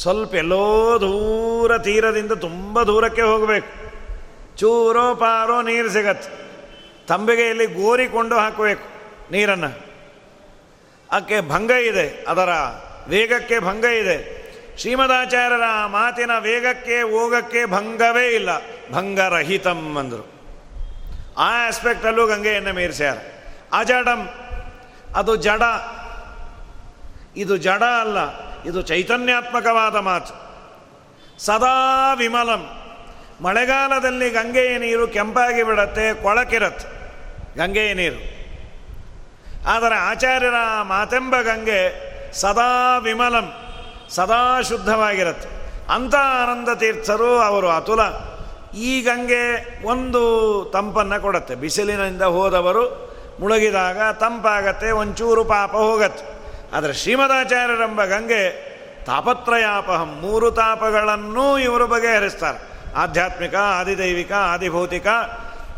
[SPEAKER 1] ಸ್ವಲ್ಪ ಎಲ್ಲೋ ದೂರ ತೀರದಿಂದ ತುಂಬ ದೂರಕ್ಕೆ ಹೋಗಬೇಕು. ಚೂರೋ ಪಾರೋ ನೀರು ಸಿಗತ್ತೆ. ತಂಬಿಗೆಯಲ್ಲಿ ಗೋರಿಕೊಂಡು ಹಾಕಬೇಕು ನೀರನ್ನು. ಅಕ್ಕೆ ಭಂಗ ಇದೆ, ಅದರ ವೇಗಕ್ಕೆ ಭಂಗ ಇದೆ. ಶ್ರೀಮದಾಚಾರ್ಯರ ಮಾತಿನ ವೇಗಕ್ಕೆ ಹೋಗಕ್ಕೆ ಭಂಗವೇ ಇಲ್ಲ. ಭಂಗರಹಿತಂ ಅಂದರು. ಆ ಆಸ್ಪೆಕ್ಟಲ್ಲೂ ಗಂಗೆಯನ್ನು ಮೀರಿಸ್ಯಾರ. ಅಜಡಂ ಅದು ಜಡ. ಇದು ಜಡ ಅಲ್ಲ, ಇದು ಚೈತನ್ಯಾತ್ಮಕವಾದ ಮಾತು. ಸದಾ ವಿಮಲಂ. ಮಳೆಗಾಲದಲ್ಲಿ ಗಂಗೆಯ ನೀರು ಕೆಂಪಾಗಿ ಬಿಡತ್ತೆ, ಕೊಳಕಿರತ್ತೆ, ಗಂಗೆಯ ನೀರು. ಆದರೆ ಆಚಾರ್ಯರ ಮಾತೆಂಬ ಗಂಗೆ ಸದಾ ವಿಮಲಂ, ಸದಾ ಶುದ್ಧವಾಗಿರುತ್ತೆ. ಅಂಥ ಆನಂದ ತೀರ್ಥರು ಅವರು ಅತುಲ. ಈ ಗಂಗೆ ಒಂದು ತಂಪನ್ನು ಕೊಡತ್ತೆ. ಬಿಸಿಲಿನಿಂದ ಹೋದವರು ಮುಳುಗಿದಾಗ ತಂಪಾಗತ್ತೆ, ಒಂಚೂರು ಪಾಪ ಹೋಗತ್ತೆ. ಆದರೆ ಶ್ರೀಮದಾಚಾರ್ಯರೆಂಬ ಗಂಗೆ ತಾಪತ್ರಯಾಪಹಂ, ಮೂರು ತಾಪಗಳನ್ನೂ ಇವರು ಬಗೆಹರಿಸ್ತಾರೆ. ಆಧ್ಯಾತ್ಮಿಕ, ಆದಿದೈವಿಕ, ಆದಿಭೌತಿಕ,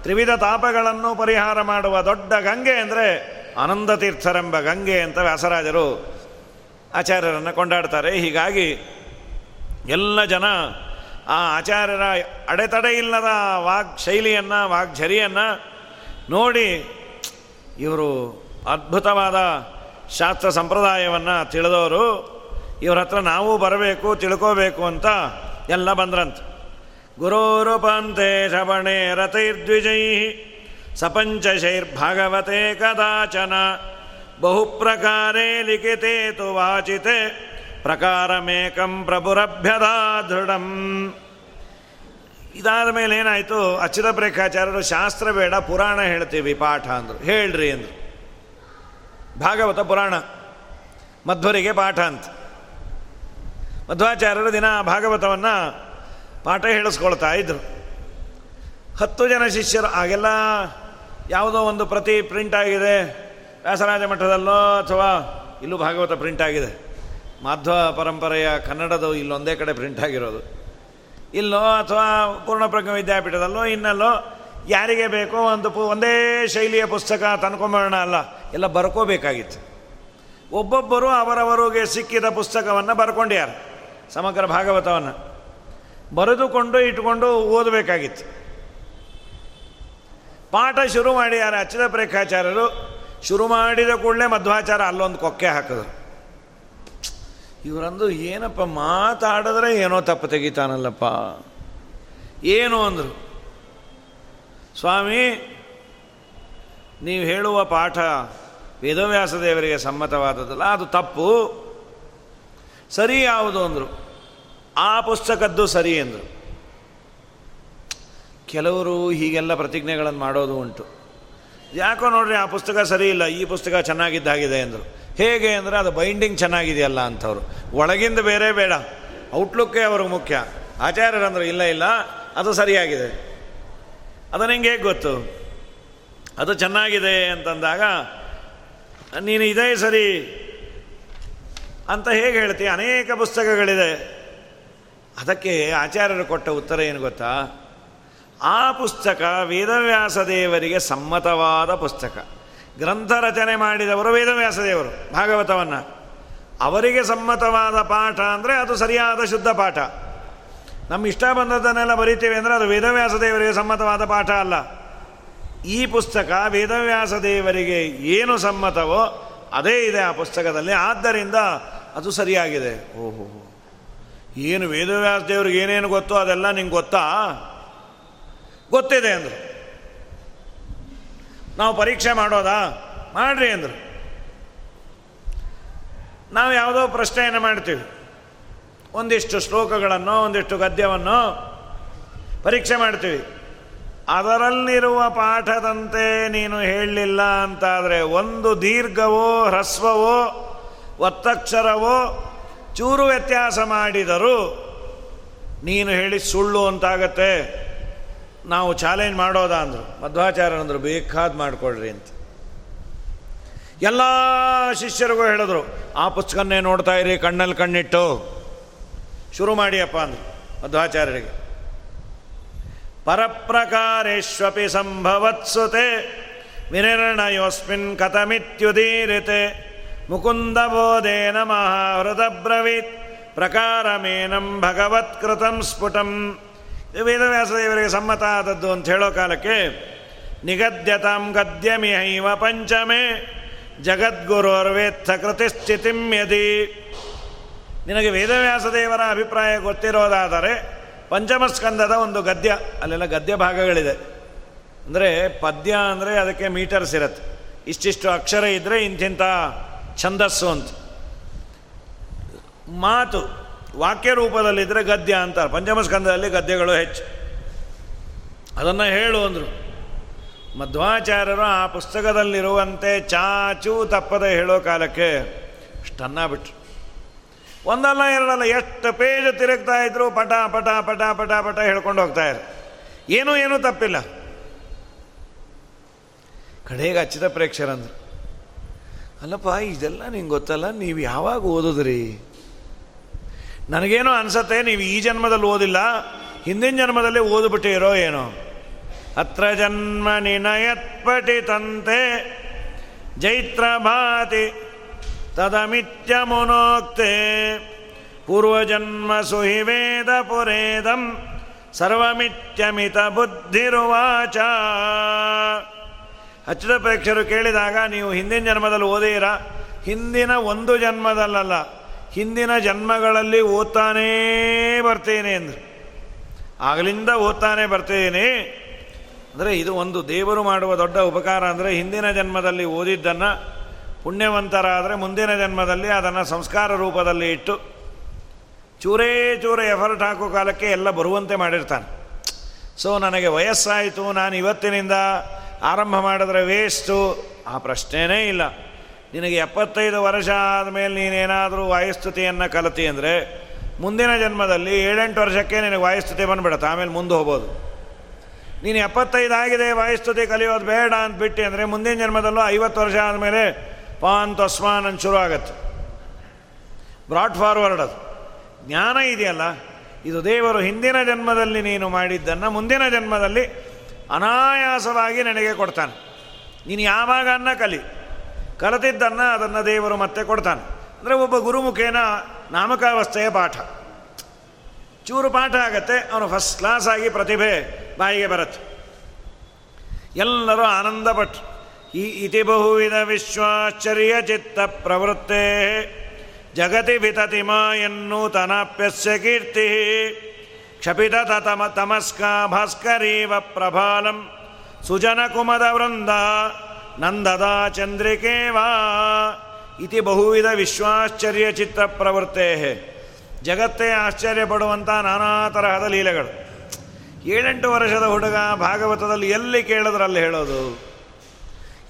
[SPEAKER 1] ತ್ರಿವಿಧ ತಾಪಗಳನ್ನು ಪರಿಹಾರ ಮಾಡುವ ದೊಡ್ಡ ಗಂಗೆ ಅಂದರೆ ಆನಂದ ತೀರ್ಥರೆಂಬ ಗಂಗೆ ಅಂತ ವ್ಯಾಸರಾಜರು ಆಚಾರ್ಯರನ್ನು ಕೊಂಡಾಡ್ತಾರೆ. ಹೀಗಾಗಿ ಎಲ್ಲ ಜನ ಆ ಆಚಾರ್ಯರ ಅಡೆತಡೆ ಇಲ್ಲದ ವಾಗ್ ಶೈಲಿಯನ್ನು ವಾಗ್ಝರಿಯನ್ನು ನೋಡಿ ಇವರು ಅದ್ಭುತವಾದ ಶಾಸ್ತ್ರ ಸಂಪ್ರದಾಯವನ್ನು ತಿಳಿದವರು ಇವ್ರ ಹತ್ರ ನಾವು ಬರಬೇಕು, ತಿಳ್ಕೋಬೇಕು ಅಂತ ಎಲ್ಲ ಬಂದ್ರಂತ. ಗುರೋರುಪಂತೆ ಸಪಂಚ ರಥೈರ್ದ್ವಿಜೈ ಸಪಂಚಶೈರ್ಭಾಗವತೆ ಕದಾಚನ ಬಹುಪ್ರಕಾರೇ ಲಿಖಿತೇ ತು ವಾಚಿತೆ ಪ್ರಕಾರಮೇಕಂ ಪ್ರಭುರಭ್ಯದಾ ದೃಢಂ. ಇದಾದ ಮೇಲೆ ಏನಾಯಿತು? ಅಚ್ಯುತ ಪ್ರೇಖಾಚಾರ್ಯರು ಶಾಸ್ತ್ರ ಬೇಡ, ಪುರಾಣ ಹೇಳ್ತೀವಿ, ಪಾಠ ಅಂದರು. ಹೇಳ್ರಿ ಅಂದರು. ಭಾಗವತ ಪುರಾಣ, ಮಧ್ವರಿಗೆ ಪಾಠ ಅಂತ. ಮಧ್ವಾಚಾರ್ಯರು ದಿನ ಭಾಗವತವನ್ನು ಪಾಠ ಹೇಳಿಸ್ಕೊಳ್ತಾ ಇದ್ದರು ಹತ್ತು ಜನ ಶಿಷ್ಯರು ಆಗೆಲ್ಲ ಯಾವುದೋ ಒಂದು ಪ್ರತಿ ಪ್ರಿಂಟ್ ಆಗಿದೆ. ವ್ಯಾಸರಾಜ ಮಠದಲ್ಲೋ ಅಥವಾ ಇಲ್ಲೂ ಭಾಗವತ ಪ್ರಿಂಟ್ ಆಗಿದೆ. ಮಾಧ್ವ ಪರಂಪರೆಯ ಕನ್ನಡದ ಇಲ್ಲೊಂದೇ ಕಡೆ ಪ್ರಿಂಟ್ ಆಗಿರೋದು. ಇಲ್ಲೋ ಅಥವಾ ಪೂರ್ಣಪ್ರಜ್ಞ ವಿದ್ಯಾಪೀಠದಲ್ಲೋ, ಇನ್ನಲ್ಲೋ, ಯಾರಿಗೆ ಬೇಕೋ ಒಂದು ಪು, ಒಂದೇ ಶೈಲಿಯ ಪುಸ್ತಕ ತಂದ್ಕೊಂಬೋಣ ಅಲ್ಲ, ಎಲ್ಲ ಬರ್ಕೋಬೇಕಾಗಿತ್ತು. ಒಬ್ಬೊಬ್ಬರು ಅವರವರಿಗೆ ಸಿಕ್ಕಿದ ಪುಸ್ತಕವನ್ನು ಬರ್ಕೊಂಡ್ಯಾರ ಸಮಗ್ರ ಭಾಗವತವನ್ನು. ಬರೆದುಕೊಂಡು ಇಟ್ಕೊಂಡು ಓದಬೇಕಾಗಿತ್ತು. ಪಾಠ ಶುರು ಮಾಡ್ಯಾರ ಅಚ್ಯುತ ಪ್ರೇಖಾಚಾರ್ಯರು ಶುರು ಮಾಡಿದ ಕೂಡಲೇ ಮಧ್ವಾಚಾರ ಅಲ್ಲೊಂದು ಕೊಕ್ಕೆ ಹಾಕಿದ್ರು. ಇವರಂದು ಏನಪ್ಪ ಮಾತಾಡಿದ್ರೆ ಏನೋ ತಪ್ಪು ತೆಗಿತಾನಲ್ಲಪ್ಪ? ಏನು ಅಂದರು? ಸ್ವಾಮಿ, ನೀವು ಹೇಳುವ ಪಾಠ ವೇದವ್ಯಾಸ ದೇವರಿಗೆ ಸಮ್ಮತವಾದದ್ದಲ್ಲ, ಅದು ತಪ್ಪು. ಸರಿ ಯಾವುದು ಅಂದರು? ಆ ಪುಸ್ತಕದ್ದು ಸರಿ ಎಂದರು ಕೆಲವರು ಹೀಗೆಲ್ಲ ಪ್ರತಿಜ್ಞೆಗಳನ್ನು ಮಾಡೋದು ಉಂಟು. ಯಾಕೋ ನೋಡ್ರಿ, ಆ ಪುಸ್ತಕ ಸರಿ ಇಲ್ಲ, ಈ ಪುಸ್ತಕ ಚೆನ್ನಾಗಿದ್ದಾಗಿದೆ ಅಂದರು. ಹೇಗೆ ಅಂದರೆ ಅದು ಬೈಂಡಿಂಗ್ ಚೆನ್ನಾಗಿದೆಯಲ್ಲ ಅಂಥವ್ರು ಒಳಗಿಂದ ಬೇರೆ ಬೇಡ. ಔಟ್ಲುಕ್ಕೇ ಅವ್ರಿಗೆ ಮುಖ್ಯ. ಆಚಾರ್ಯರು ಆಚಾರ್ಯರಂದರು ಇಲ್ಲ ಇಲ್ಲ, ಅದು ಸರಿಯಾಗಿದೆ. ಅದನ್ನು ಹೆಂಗೆ ಹೇಗೆ ಗೊತ್ತು? ಅದು ಚೆನ್ನಾಗಿದೆ ಅಂತಂದಾಗ, ನೀನು ಇದೇ ಸರಿ ಅಂತ ಹೇಗೆ ಹೇಳ್ತಿ? ಅನೇಕ ಪುಸ್ತಕಗಳಿದೆ. ಅದಕ್ಕೆ ಆಚಾರ್ಯರು ಕೊಟ್ಟ ಉತ್ತರ ಏನು ಗೊತ್ತಾ? ಆ ಪುಸ್ತಕ ವೇದವ್ಯಾಸ ದೇವರಿಗೆ ಸಮ್ಮತವಾದ ಪುಸ್ತಕ. ಗ್ರಂಥ ರಚನೆ ಮಾಡಿದವರು ವೇದವ್ಯಾಸದೇವರು, ಭಾಗವತವನ್ನು. ಅವರಿಗೆ ಸಮ್ಮತವಾದ ಪಾಠ ಅಂದರೆ ಅದು ಸರಿಯಾದ ಶುದ್ಧ ಪಾಠ. ನಮ್ಮ ಇಷ್ಟ ಬಂದದ್ದನ್ನೆಲ್ಲ ಬರಿತೀವಿ ಅಂದರೆ ಅದು ವೇದವ್ಯಾಸದೇವರಿಗೆ ಸಮ್ಮತವಾದ ಪಾಠ ಅಲ್ಲ. ಈ ಪುಸ್ತಕ ವೇದವ್ಯಾಸ ದೇವರಿಗೆ ಏನು ಸಮ್ಮತವೋ ಅದೇ ಇದೆ ಆ ಪುಸ್ತಕದಲ್ಲಿ. ಆದ್ದರಿಂದ ಅದು ಸರಿಯಾಗಿದೆ. ಓಹೋ. ಏನು ವೇದವ್ಯಾಸ ದೇವ್ರಿಗೆ ಏನೇನು ಗೊತ್ತೋ ಅದೆಲ್ಲ ನಿಂಗೆ ಗೊತ್ತಾ? ಗೊತ್ತಿದೆ ಅಂದರು. ನಾವು ಪರೀಕ್ಷೆ ಮಾಡೋದಾ? ಮಾಡ್ರಿ ಅಂದರು. ನಾವು ಯಾವುದೋ ಪ್ರಶ್ನೆಯನ್ನು ಮಾಡ್ತೀವಿ. ಒಂದಿಷ್ಟು ಶ್ಲೋಕಗಳನ್ನು, ಒಂದಿಷ್ಟು ಗದ್ಯವನ್ನು ಪರೀಕ್ಷೆ ಮಾಡ್ತೀವಿ. ಅದರಲ್ಲಿರುವ ಪಾಠದಂತೆ ನೀನು ಹೇಳಲಿಲ್ಲ ಅಂತಾದರೆ ಒಂದು ದೀರ್ಘವೋ, ಹ್ರಸ್ವವೋ, ಒತ್ತಕ್ಷರವೋ, ಚೂರು ವ್ಯತ್ಯಾಸ ಮಾಡಿದರೂ ನೀನು ಹೇಳಿ ಸುಳ್ಳು ಅಂತಾಗತ್ತೆ. ನಾವು ಚಾಲೆಂಜ್ ಮಾಡೋದ ಅಂದರು. ಮಧ್ವಾಚಾರ್ಯರಂದರು ಬೇಕಾದ ಮಾಡಿಕೊಳ್ಳ್ರಿ ಅಂತ. ಎಲ್ಲ ಶಿಷ್ಯರಿಗೂ ಹೇಳಿದ್ರು, ಆ ಪುಸ್ತಕನ್ನೇ ನೋಡ್ತಾ ಇರಿ, ಕಣ್ಣಲ್ಲಿ ಕಣ್ಣಿಟ್ಟು. ಶುರು ಮಾಡಿಯಪ್ಪ ಅಂದರು ಮಧ್ವಾಚಾರ್ಯರಿಗೆ. ಪರಪ್ರಕಾರೇಶ್ವಪಿ ಸಂಭವತ್ಸುತೆ, ವಿನಿರ್ಣಯೋಸ್ಮಿನ್ ಕಥಮಿತ್ಯುದೀರಿತೆ ಮುಕುಂದ ಬೋಧೇನ ಪ್ರಕಾರ ಪ್ರಕಾರಮೇನಂ ಭಗವತ್ಕೃತಂ ಸ್ಫುಟಂ. ವೇದವ್ಯಾಸದೇವರಿಗೆ ಸಮ್ಮತ ಆದದ್ದು ಅಂತ ಹೇಳೋ ಕಾಲಕ್ಕೆ, ನಿಗದ್ಯತಾಂ ಗದ್ಯಮಿಹೈವ ಪಂಚಮೇ ಜಗದ್ಗುರೋರ್ವೇತ್ಥ ಕೃತಿಸ್ಥಿತಿಂ ಯದಿ. ನಿನಗೆ ವೇದವ್ಯಾಸದೇವರ ಅಭಿಪ್ರಾಯ ಗೊತ್ತಿರೋದಾದರೆ, ಪಂಚಮಸ್ಕಂದದ ಒಂದು ಗದ್ಯ, ಅಲ್ಲೆಲ್ಲ ಗದ್ಯ ಭಾಗಗಳಿದೆ. ಅಂದರೆ ಪದ್ಯ ಅಂದರೆ ಅದಕ್ಕೆ ಮೀಟರ್ಸ್ ಇರುತ್ತೆ. ಇಷ್ಟಿಷ್ಟು ಅಕ್ಷರ ಇದ್ದರೆ ಇಂತಿಂಥ ಛಂದಸ್ಸು ಅಂತ. ಮಾತು ವಾಕ್ಯ ರೂಪದಲ್ಲಿದ್ದರೆ ಗದ್ಯ ಅಂತಾರೆ. ಪಂಚಮಸ್ಕಂದದಲ್ಲಿ ಗದ್ಯಗಳು ಹೆಚ್ಚು. ಅದನ್ನು ಹೇಳು ಅಂದರು. ಮಧ್ವಾಚಾರ್ಯರು ಆ ಪುಸ್ತಕದಲ್ಲಿರುವಂತೆ ಚಾಚೂ ತಪ್ಪದೆ ಹೇಳೋ ಕಾಲಕ್ಕೆ ಇಷ್ಟನ್ನ ಬಿಟ್ರು. ಒಂದಲ್ಲ ಎರಡಲ್ಲ ಎಷ್ಟು ಪೇಜ್ ತಿರುಗ್ತಾ ಇದ್ರು ಪಟ ಪಟ ಪಟ ಪಟ ಪಟ ಹೇಳ್ಕೊಂಡು ಹೋಗ್ತಾ ಇದ್ರು. ಏನೂ ಏನೂ ತಪ್ಪಿಲ್ಲ. ಕಡೆಗೆ ಹಚ್ಚಿದ ಪ್ರೇಕ್ಷರಂದ್ರು ಅಲ್ಲಪ್ಪ, ಇದೆಲ್ಲ ನಿಂಗೆ ಗೊತ್ತಲ್ಲ, ನೀವು ಯಾವಾಗ ಓದಿದ್ರಿ? ನನಗೇನೋ ಅನಿಸತ್ತೆ, ನೀವು ಈ ಜನ್ಮದಲ್ಲಿ ಓದಿಲ್ಲ, ಹಿಂದಿನ ಜನ್ಮದಲ್ಲಿ ಓದ್ಬಿಟ್ಟಿರೋ ಏನೋ. ಅತ್ರ ಜನ್ಮ ನಿನಯತ್ಪಟಿತಂತೆ ಜೈತ್ರ ಭಾತಿ ತದಮಿತ್ಯ ಮುನೋಕ್ತೆ ಪೂರ್ವಜನ್ಮ ಸುಹಿವೇದ ಪುರೇದಂ ಸರ್ವಮಿತ್ಯಮಿತ ಬುದ್ಧಿರುವಾಚ ಹಚ್ಚಿದ ಪ್ರೇಕ್ಷರು ಕೇಳಿದಾಗ, ನೀವು ಹಿಂದಿನ ಜನ್ಮದಲ್ಲಿ ಓದೀರ ಹಿಂದಿನ ಒಂದು ಜನ್ಮದಲ್ಲಲ್ಲ. ಹಿಂದಿನ ಜನ್ಮಗಳಲ್ಲಿ ಓದ್ತಾನೇ ಬರ್ತೇನೆ ಅಂದರು. ಆಗಲಿಂದ ಓದ್ತಾನೆ ಬರ್ತೇನೆ. ಅಂದರೆ ಇದು ಒಂದು ದೇವರು ಮಾಡುವ ದೊಡ್ಡ ಉಪಕಾರ ಅಂದರೆ ಹಿಂದಿನ ಜನ್ಮದಲ್ಲಿ ಓದಿದ್ದನ್ನು ಪುಣ್ಯವಂತರಾದರೆ ಮುಂದಿನ ಜನ್ಮದಲ್ಲಿ ಅದನ್ನು ಸಂಸ್ಕಾರ ರೂಪದಲ್ಲಿ ಇಟ್ಟು ಚೂರೇ ಚೂರ ಎಫರ್ಟ್ ಹಾಕೋ ಕಾಲಕ್ಕೆ ಎಲ್ಲ ಬರುವಂತೆ ಮಾಡಿರ್ತಾನೆ. ಸೊ ನನಗೆ ವಯಸ್ಸಾಯಿತು, ನಾನು ಇವತ್ತಿನಿಂದ ಆರಂಭ ಮಾಡಿದ್ರೆ ವೇಸ್ಟು ಆ ಪ್ರಶ್ನೆನೇ ಇಲ್ಲ. ನಿನಗೆ ಎಪ್ಪತ್ತೈದು ವರ್ಷ ಆದಮೇಲೆ ನೀನೇನಾದರೂ ವಾಯುಸ್ತುತಿಯನ್ನು ಕಲಿತಿ ಅಂದರೆ ಮುಂದಿನ ಜನ್ಮದಲ್ಲಿ ಏಳೆಂಟು ವರ್ಷಕ್ಕೆ ನಿನಗೆ ವಾಯುಸ್ತುತಿ ಬಂದುಬಿಡುತ್ತೆ, ಆಮೇಲೆ ಮುಂದೆ ಹೋಗ್ಬೋದು. ನೀನು ಎಪ್ಪತ್ತೈದು ಆಗಿದೆ, ವಾಯುಸ್ತುತಿ ಕಲಿಯೋದು ಬೇಡ ಅಂತ ಬಿಟ್ಟು ಅಂದರೆ ಮುಂದಿನ ಜನ್ಮದಲ್ಲೂ ಐವತ್ತು ವರ್ಷ ಆದಮೇಲೆ ಪಾನ್ ತಸ್ಮಾನ್ ಅಂತ ಶುರು ಆಗತ್ತೆ. ಬ್ರಾಡ್ ಫಾರ್ವರ್ಡ್ ಅದು. ಜ್ಞಾನ ಇದೆಯಲ್ಲ, ಇದು ದೇವರು ಹಿಂದಿನ ಜನ್ಮದಲ್ಲಿ ನೀನು ಮಾಡಿದ್ದನ್ನು ಮುಂದಿನ ಜನ್ಮದಲ್ಲಿ ಅನಾಯಾಸವಾಗಿ ನನಗೆ ಕೊಡ್ತಾನೆ. ನೀನು ಯಾವಾಗ ಅನ್ನ ಕಲಿ? ಕಲಿತಿದ್ದನ್ನು ಅದನ್ನು ದೇವರು ಮತ್ತೆ ಕೊಡ್ತಾನೆ. ಅಂದರೆ ಒಬ್ಬ ಗುರುಮುಖೇನ ನಾಮಕಾವಸ್ಥೆಯ ಪಾಠ. ಚೂರು ಪಾಠ ಆಗತ್ತೆ, ಅವನು ಫಸ್ಟ್ ಕ್ಲಾಸ್ ಆಗಿ ಪ್ರತಿಭೆ ಬಾಯಿಗೆ ಬರುತ್ತೆ. ಎಲ್ಲರೂ ಆನಂದಪಟ್ಟು ಈ ಇತಿ ಬಹುವಿಧ ವಿಶ್ವಾಶ್ಚರ್ಯ ಚಿತ್ತ ಪ್ರವೃತ್ತೇ. ಜಗತಿ ವಿತತಿಮಾ ಎನ್ನೂತನಾಪ್ಯಸ್ಯ ಕೀರ್ತಿ. ಕ್ಷಪಿತ ತಮ ತಮಸ್ಕ ಭಾಸ್ಕರೀವ ಪ್ರಭಾಲಂ. ಸುಜನ ಕುಮದ ವೃಂದ. ನಂದದ ಚಂದ್ರಿಕೇವಾ ಇತಿ ಬಹುವಿಧ ವಿಶ್ವಾಶ್ಚರ್ಯ ಚಿತ್ತ ಪ್ರವೃತ್ತೇ ಜಗತ್ತೇ ಆಶ್ಚರ್ಯಪಡುವಂಥ ನಾನಾ ತರಹದ ಲೀಲೆಗಳು. ಏಳೆಂಟು ವರ್ಷದ ಹುಡುಗ ಭಾಗವತದಲ್ಲಿ ಎಲ್ಲಿ ಕೇಳಿದ್ರಲ್ಲಿ ಹೇಳೋದು.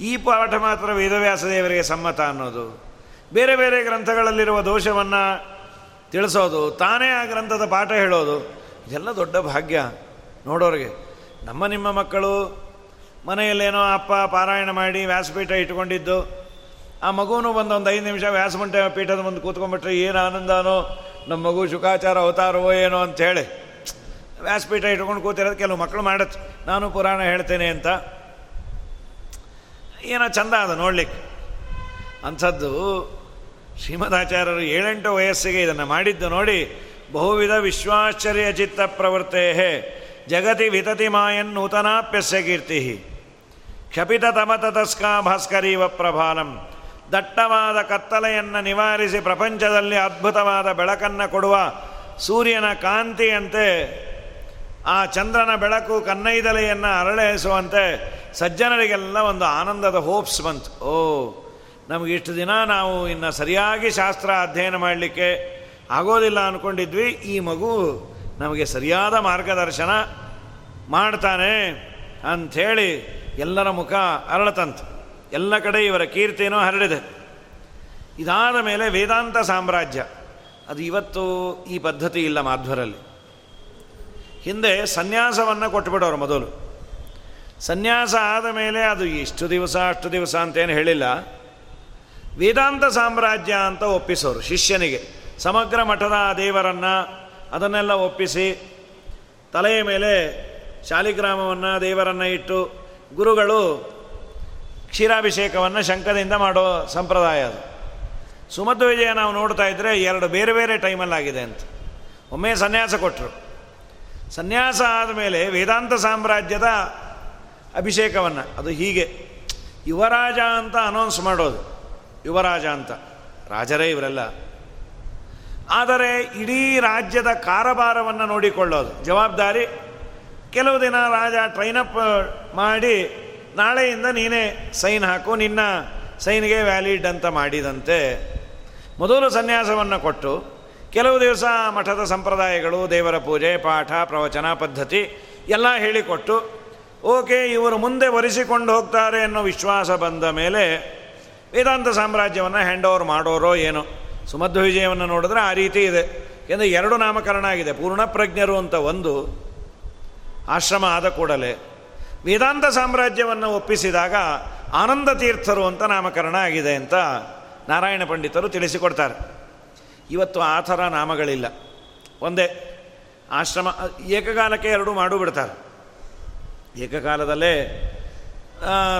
[SPEAKER 1] ಈ ಪಾಠ ಮಾತ್ರ ವೇದವ್ಯಾಸ ದೇವರಿಗೆ ಸಮ್ಮತ ಅನ್ನೋದು. ಬೇರೆ ಬೇರೆ ಗ್ರಂಥಗಳಲ್ಲಿರುವ ದೋಷವನ್ನು ತಿಳಿಸೋದು. ತಾನೇ ಆ ಗ್ರಂಥದ ಪಾಠ ಹೇಳೋದು. ಇದೆಲ್ಲ ದೊಡ್ಡ ಭಾಗ್ಯ ನೋಡೋರಿಗೆ. ನಮ್ಮ ನಿಮ್ಮ ಮಕ್ಕಳು ಮನೆಯಲ್ಲೇನೋ ಅಪ್ಪ ಪಾರಾಯಣ ಮಾಡಿ ವ್ಯಾಸಪೀಠ ಇಟ್ಕೊಂಡಿದ್ದು ಆ ಮಗುನೂ ಬಂದು ಒಂದು ಐದು ನಿಮಿಷ ವ್ಯಾಸಮಂಟ ಪೀಠದ ಮುಂದೆ ಕೂತ್ಕೊಂಡ್ಬಿಟ್ರೆ ಏನು ಆನಂದನೋ, ನಮ್ಮ ಮಗು ಶುಕಾಚಾರ ಅವತಾರವೋ ಏನೋ ಅಂಥೇಳಿ ವ್ಯಾಸಪೀಠ ಇಟ್ಕೊಂಡು ಕೂತಿರೋದು ಕೆಲವು ಮಕ್ಕಳು ಮಾಡತ್ತೆ ನಾನು ಪುರಾಣ ಹೇಳ್ತೇನೆ ಅಂತ. ಏನೋ ಚಂದ ಅದು ನೋಡ್ಲಿಕ್ಕೆ. ಅಂಥದ್ದು ಶ್ರೀಮದಾಚಾರ್ಯರು ಏಳೆಂಟು ವಯಸ್ಸಿಗೆ ಇದನ್ನು ಮಾಡಿದ್ದು ನೋಡಿ, ಬಹುವಿಧ ವಿಶ್ವಾಶ್ಚರ್ಯ ಚಿತ್ತ ಪ್ರವೃತ್ತೇ ಜಗತಿ ವಿತತಿ ಮಾಯನ್ ನೂತನಾಪ್ಯಸ್ಯ ಕೀರ್ತಿ ಕ್ಷಪಿತ ತಮತತಸ್ಕಾ ಭಾಸ್ಕರೀವ ಪ್ರಭಾನಂ. ದಟ್ಟವಾದ ಕತ್ತಲೆಯನ್ನು ನಿವಾರಿಸಿ ಪ್ರಪಂಚದಲ್ಲಿ ಅದ್ಭುತವಾದ ಬೆಳಕನ್ನು ಕೊಡುವ ಸೂರ್ಯನ ಕಾಂತಿಯಂತೆ ಆ ಚಂದ್ರನ ಬೆಳಕು ಕನ್ನೈದಲೆಯನ್ನು ಅರಳಿಸುವಂತೆ ಸಜ್ಜನರಿಗೆಲ್ಲ ಒಂದು ಆನಂದದ ಹೋಪ್ಸ್ ಬಂತು. ಓ, ನಮಗೆ ಇಷ್ಟು ದಿನ ನಾವು ಇನ್ನು ಸರಿಯಾಗಿ ಶಾಸ್ತ್ರ ಅಧ್ಯಯನ ಮಾಡಲಿಕ್ಕೆ ಆಗೋದಿಲ್ಲ ಅಂದ್ಕೊಂಡಿದ್ವಿ ಈ ಮಗು ನಮಗೆ ಸರಿಯಾದ ಮಾರ್ಗದರ್ಶನ ಮಾಡ್ತಾನೆ ಅಂಥೇಳಿ ಎಲ್ಲರ ಮುಖ ಅರಳತಂತು. ಎಲ್ಲ ಕಡೆ ಇವರ ಕೀರ್ತಿಯೂ ಹರಡಿದೆ. ಇದಾದ ಮೇಲೆ ವೇದಾಂತ ಸಾಮ್ರಾಜ್ಯ. ಅದು ಇವತ್ತು ಈ ಪದ್ಧತಿ ಇಲ್ಲ ಮಾಧ್ವರಲ್ಲಿ. ಹಿಂದೆ ಸನ್ಯಾಸವನ್ನು ಕೊಟ್ಟುಬಿಡೋರು ಮೊದಲು. ಸನ್ಯಾಸ ಆದ ಮೇಲೆ ಅದು ಇಷ್ಟು ದಿವಸ ಅಷ್ಟು ದಿವಸ ಅಂತೇನು ಹೇಳಿಲ್ಲ. ವೇದಾಂತ ಸಾಮ್ರಾಜ್ಯ ಅಂತ ಒಪ್ಪಿಸೋರು ಶಿಷ್ಯನಿಗೆ. ಸಮಗ್ರ ಮಠದ ದೇವರನ್ನು ಅದನ್ನೆಲ್ಲ ಒಪ್ಪಿಸಿ ತಲೆಯ ಮೇಲೆ ಶಾಲಿಗ್ರಾಮವನ್ನು ದೇವರನ್ನು ಇಟ್ಟು ಗುರುಗಳು ಕ್ಷೀರಾಭಿಷೇಕವನ್ನು ಶಂಕದಿಂದ ಮಾಡೋ ಸಂಪ್ರದಾಯ ಅದು. ಸುಮಧ್ವ ವಿಜಯ ನಾವು ನೋಡ್ತಾ ಇದ್ದರೆ ಎರಡು ಬೇರೆ ಬೇರೆ ಟೈಮಲ್ಲಾಗಿದೆ ಅಂತ. ಒಮ್ಮೆ ಸನ್ಯಾಸ ಕೊಟ್ಟರು ಸನ್ಯಾಸ ಆದಮೇಲೆ ವೇದಾಂತ ಸಾಮ್ರಾಜ್ಯದ ಅಭಿಷೇಕವನ್ನು, ಅದು ಹೀಗೆ. ಯುವರಾಜ ಅಂತ ಅನೌನ್ಸ್ ಮಾಡೋದು. ಯುವರಾಜ ಅಂತ. ರಾಜರೇ ಇವರೆಲ್ಲ. ಆದರೆ ಇಡೀ ರಾಜ್ಯದ ಕಾರಭಾರವನ್ನು ನೋಡಿಕೊಳ್ಳೋದು. ಜವಾಬ್ದಾರಿ ಕೆಲವು ದಿನ ರಾಜ ಟ್ರೈನಪ್ ಮಾಡಿ, ನಾಳೆಯಿಂದ ನೀನೇ ಸೈನ್ ಹಾಕು, ನಿನ್ನ ಸೈನ್ಗೆ ವ್ಯಾಲಿಡ್ ಅಂತ ಮಾಡಿದಂತೆ. ಮೊದಲು ಸನ್ಯಾಸವನ್ನು ಕೊಟ್ಟು, ಕೆಲವು ದಿವಸ ಮಠದ ಸಂಪ್ರದಾಯಗಳು, ದೇವರ ಪೂಜೆ, ಪಾಠ, ಪ್ರವಚನ, ಪದ್ಧತಿ ಎಲ್ಲ ಹೇಳಿಕೊಟ್ಟು, ಓಕೆ, ಇವರು ಮುಂದೆ ಒರೆಸಿಕೊಂಡು ಹೋಗ್ತಾರೆ ಅನ್ನೋ ವಿಶ್ವಾಸ ಬಂದ ಮೇಲೆ ವೇದಾಂತ ಸಾಮ್ರಾಜ್ಯವನ್ನು ಹ್ಯಾಂಡ್ ಓವರ್ ಮಾಡೋರೋ ಏನೋ. ಸುಮಧ್ವ ವಿಜಯವನ್ನು ನೋಡಿದ್ರೆ ಆ ರೀತಿ ಇದೆ. ಎಂದು ಎರಡು ನಾಮಕರಣ ಆಗಿದೆ. ಪೂರ್ಣಪ್ರಜ್ಞರು ಅಂತ ಒಂದು ಆಶ್ರಮ ಆದ ಕೂಡಲೇ ವೇದಾಂತ ಸಾಮ್ರಾಜ್ಯವನ್ನು ಒಪ್ಪಿಸಿದಾಗ ಆನಂದ ತೀರ್ಥರು ಅಂತ ನಾಮಕರಣ ಆಗಿದೆ ಅಂತ ನಾರಾಯಣ ಪಂಡಿತರು ತಿಳಿಸಿಕೊಡ್ತಾರೆ. ಇವತ್ತು ಆ ಥರ ನಾಮಗಳಿಲ್ಲ. ಒಂದೇ ಆಶ್ರಮ, ಏಕಕಾಲಕ್ಕೆ ಎರಡು ಮಾಡು ಬಿಡ್ತಾರೆ. ಏಕಕಾಲದಲ್ಲೇ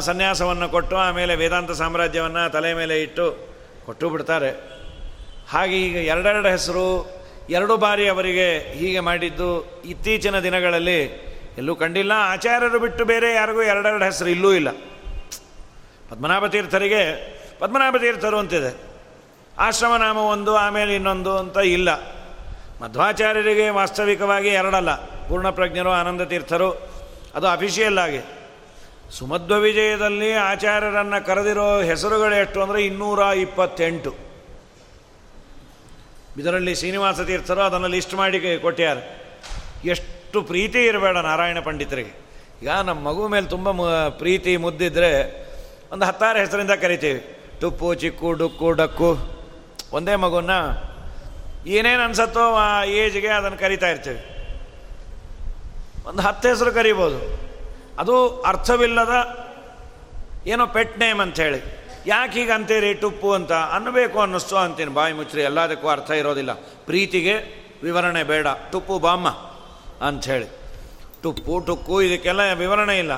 [SPEAKER 1] ಸನ್ಯಾಸವನ್ನು ಕೊಟ್ಟು ಆಮೇಲೆ ವೇದಾಂತ ಸಾಮ್ರಾಜ್ಯವನ್ನು ತಲೆ ಮೇಲೆ ಇಟ್ಟು ಕೊಟ್ಟು ಬಿಡ್ತಾರೆ. ಹಾಗೆ ಈಗ ಎರಡೆರಡು ಹೆಸರು, ಎರಡು ಬಾರಿ ಅವರಿಗೆ ಹೀಗೆ ಮಾಡಿದ್ದು ಇತ್ತೀಚಿನ ದಿನಗಳಲ್ಲಿ ಎಲ್ಲೂ ಕಂಡಿಲ್ಲ. ಆಚಾರ್ಯರು ಬಿಟ್ಟು ಬೇರೆ ಯಾರಿಗೂ ಎರಡೆರಡು ಹೆಸರು ಇಲ್ಲೂ ಇಲ್ಲ. ಪದ್ಮನಾಭ ತೀರ್ಥರಿಗೆ ಪದ್ಮನಾಭ ತೀರ್ಥರು ಅಂತಿದೆ. ಆಶ್ರಮನಾಮ ಒಂದು, ಆಮೇಲೆ ಇನ್ನೊಂದು ಅಂತ ಇಲ್ಲ. ಮಧ್ವಾಚಾರ್ಯರಿಗೆ ವಾಸ್ತವಿಕವಾಗಿ ಎರಡಲ್ಲ. ಪೂರ್ಣಪ್ರಜ್ಞರು ಆನಂದ ತೀರ್ಥರು ಅದು ಅಫಿಷಿಯಲ್ ಆಗಿ. ಸುಮಧ್ವ ವಿಜಯದಲ್ಲಿ ಆಚಾರ್ಯರನ್ನು ಕರೆದಿರೋ ಹೆಸರುಗಳು ಎಷ್ಟು ಅಂದರೆ ಇನ್ನೂರ ಇಪ್ಪತ್ತೆಂಟು. ಇದರಲ್ಲಿ ಶ್ರೀನಿವಾಸ ತೀರ್ಥರು ಅದನ್ನು ಲಿಸ್ಟ್ ಮಾಡಿ ಕೊಟ್ಟ್ಯಾರ ಎಷ್ಟು ಪ್ರೀತಿ ಇರಬೇಡ ನಾರಾಯಣ ಪಂಡಿತರಿಗೆ. ಈಗ ನಮ್ಮ ಮಗು ಮೇಲೆ ತುಂಬ ಪ್ರೀತಿ ಮುದ್ದಿದ್ರೆ ಒಂದು ಹತ್ತಾರು ಹೆಸರಿಂದ ಕರಿತೀವಿ. ಟುಪ್ಪು, ಚಿಕ್ಕು, ಡುಕ್ಕು, ಡಕ್ಕು. ಒಂದೇ ಮಗುನ ಏನೇನು ಅನ್ಸತ್ತೋ ಆ ಏಜ್ಗೆ ಅದನ್ನು ಕರಿತಾ ಇರ್ತೀವಿ. ಒಂದು ಹತ್ತು ಹೆಸರು ಕರಿಬೋದು. ಅದು ಅರ್ಥವಿಲ್ಲದ ಏನೋ ಪೆಟ್ ನೇಮ್ ಅಂಥೇಳಿ. ಯಾಕೆ ಹೀಗೆ ಅಂತೀರಿ ಟುಪ್ಪು ಅಂತ? ಅನ್ನಬೇಕು ಅನ್ನಿಸ್ತು ಅಂತೀನಿ. ಬಾಯಿ ಮುಚ್ಚಿರಿ. ಎಲ್ಲದಕ್ಕೂ ಅರ್ಥ ಇರೋದಿಲ್ಲ. ಪ್ರೀತಿಗೆ ವಿವರಣೆ ಬೇಡ. ಟುಪ್ಪು ಬಾಮ್ಮ. ಅಂಥೇಳಿ ಟುಪ್ಪು ಟುಕ್ಕು ಇದಕ್ಕೆಲ್ಲ ವಿವರಣೆ ಇಲ್ಲ.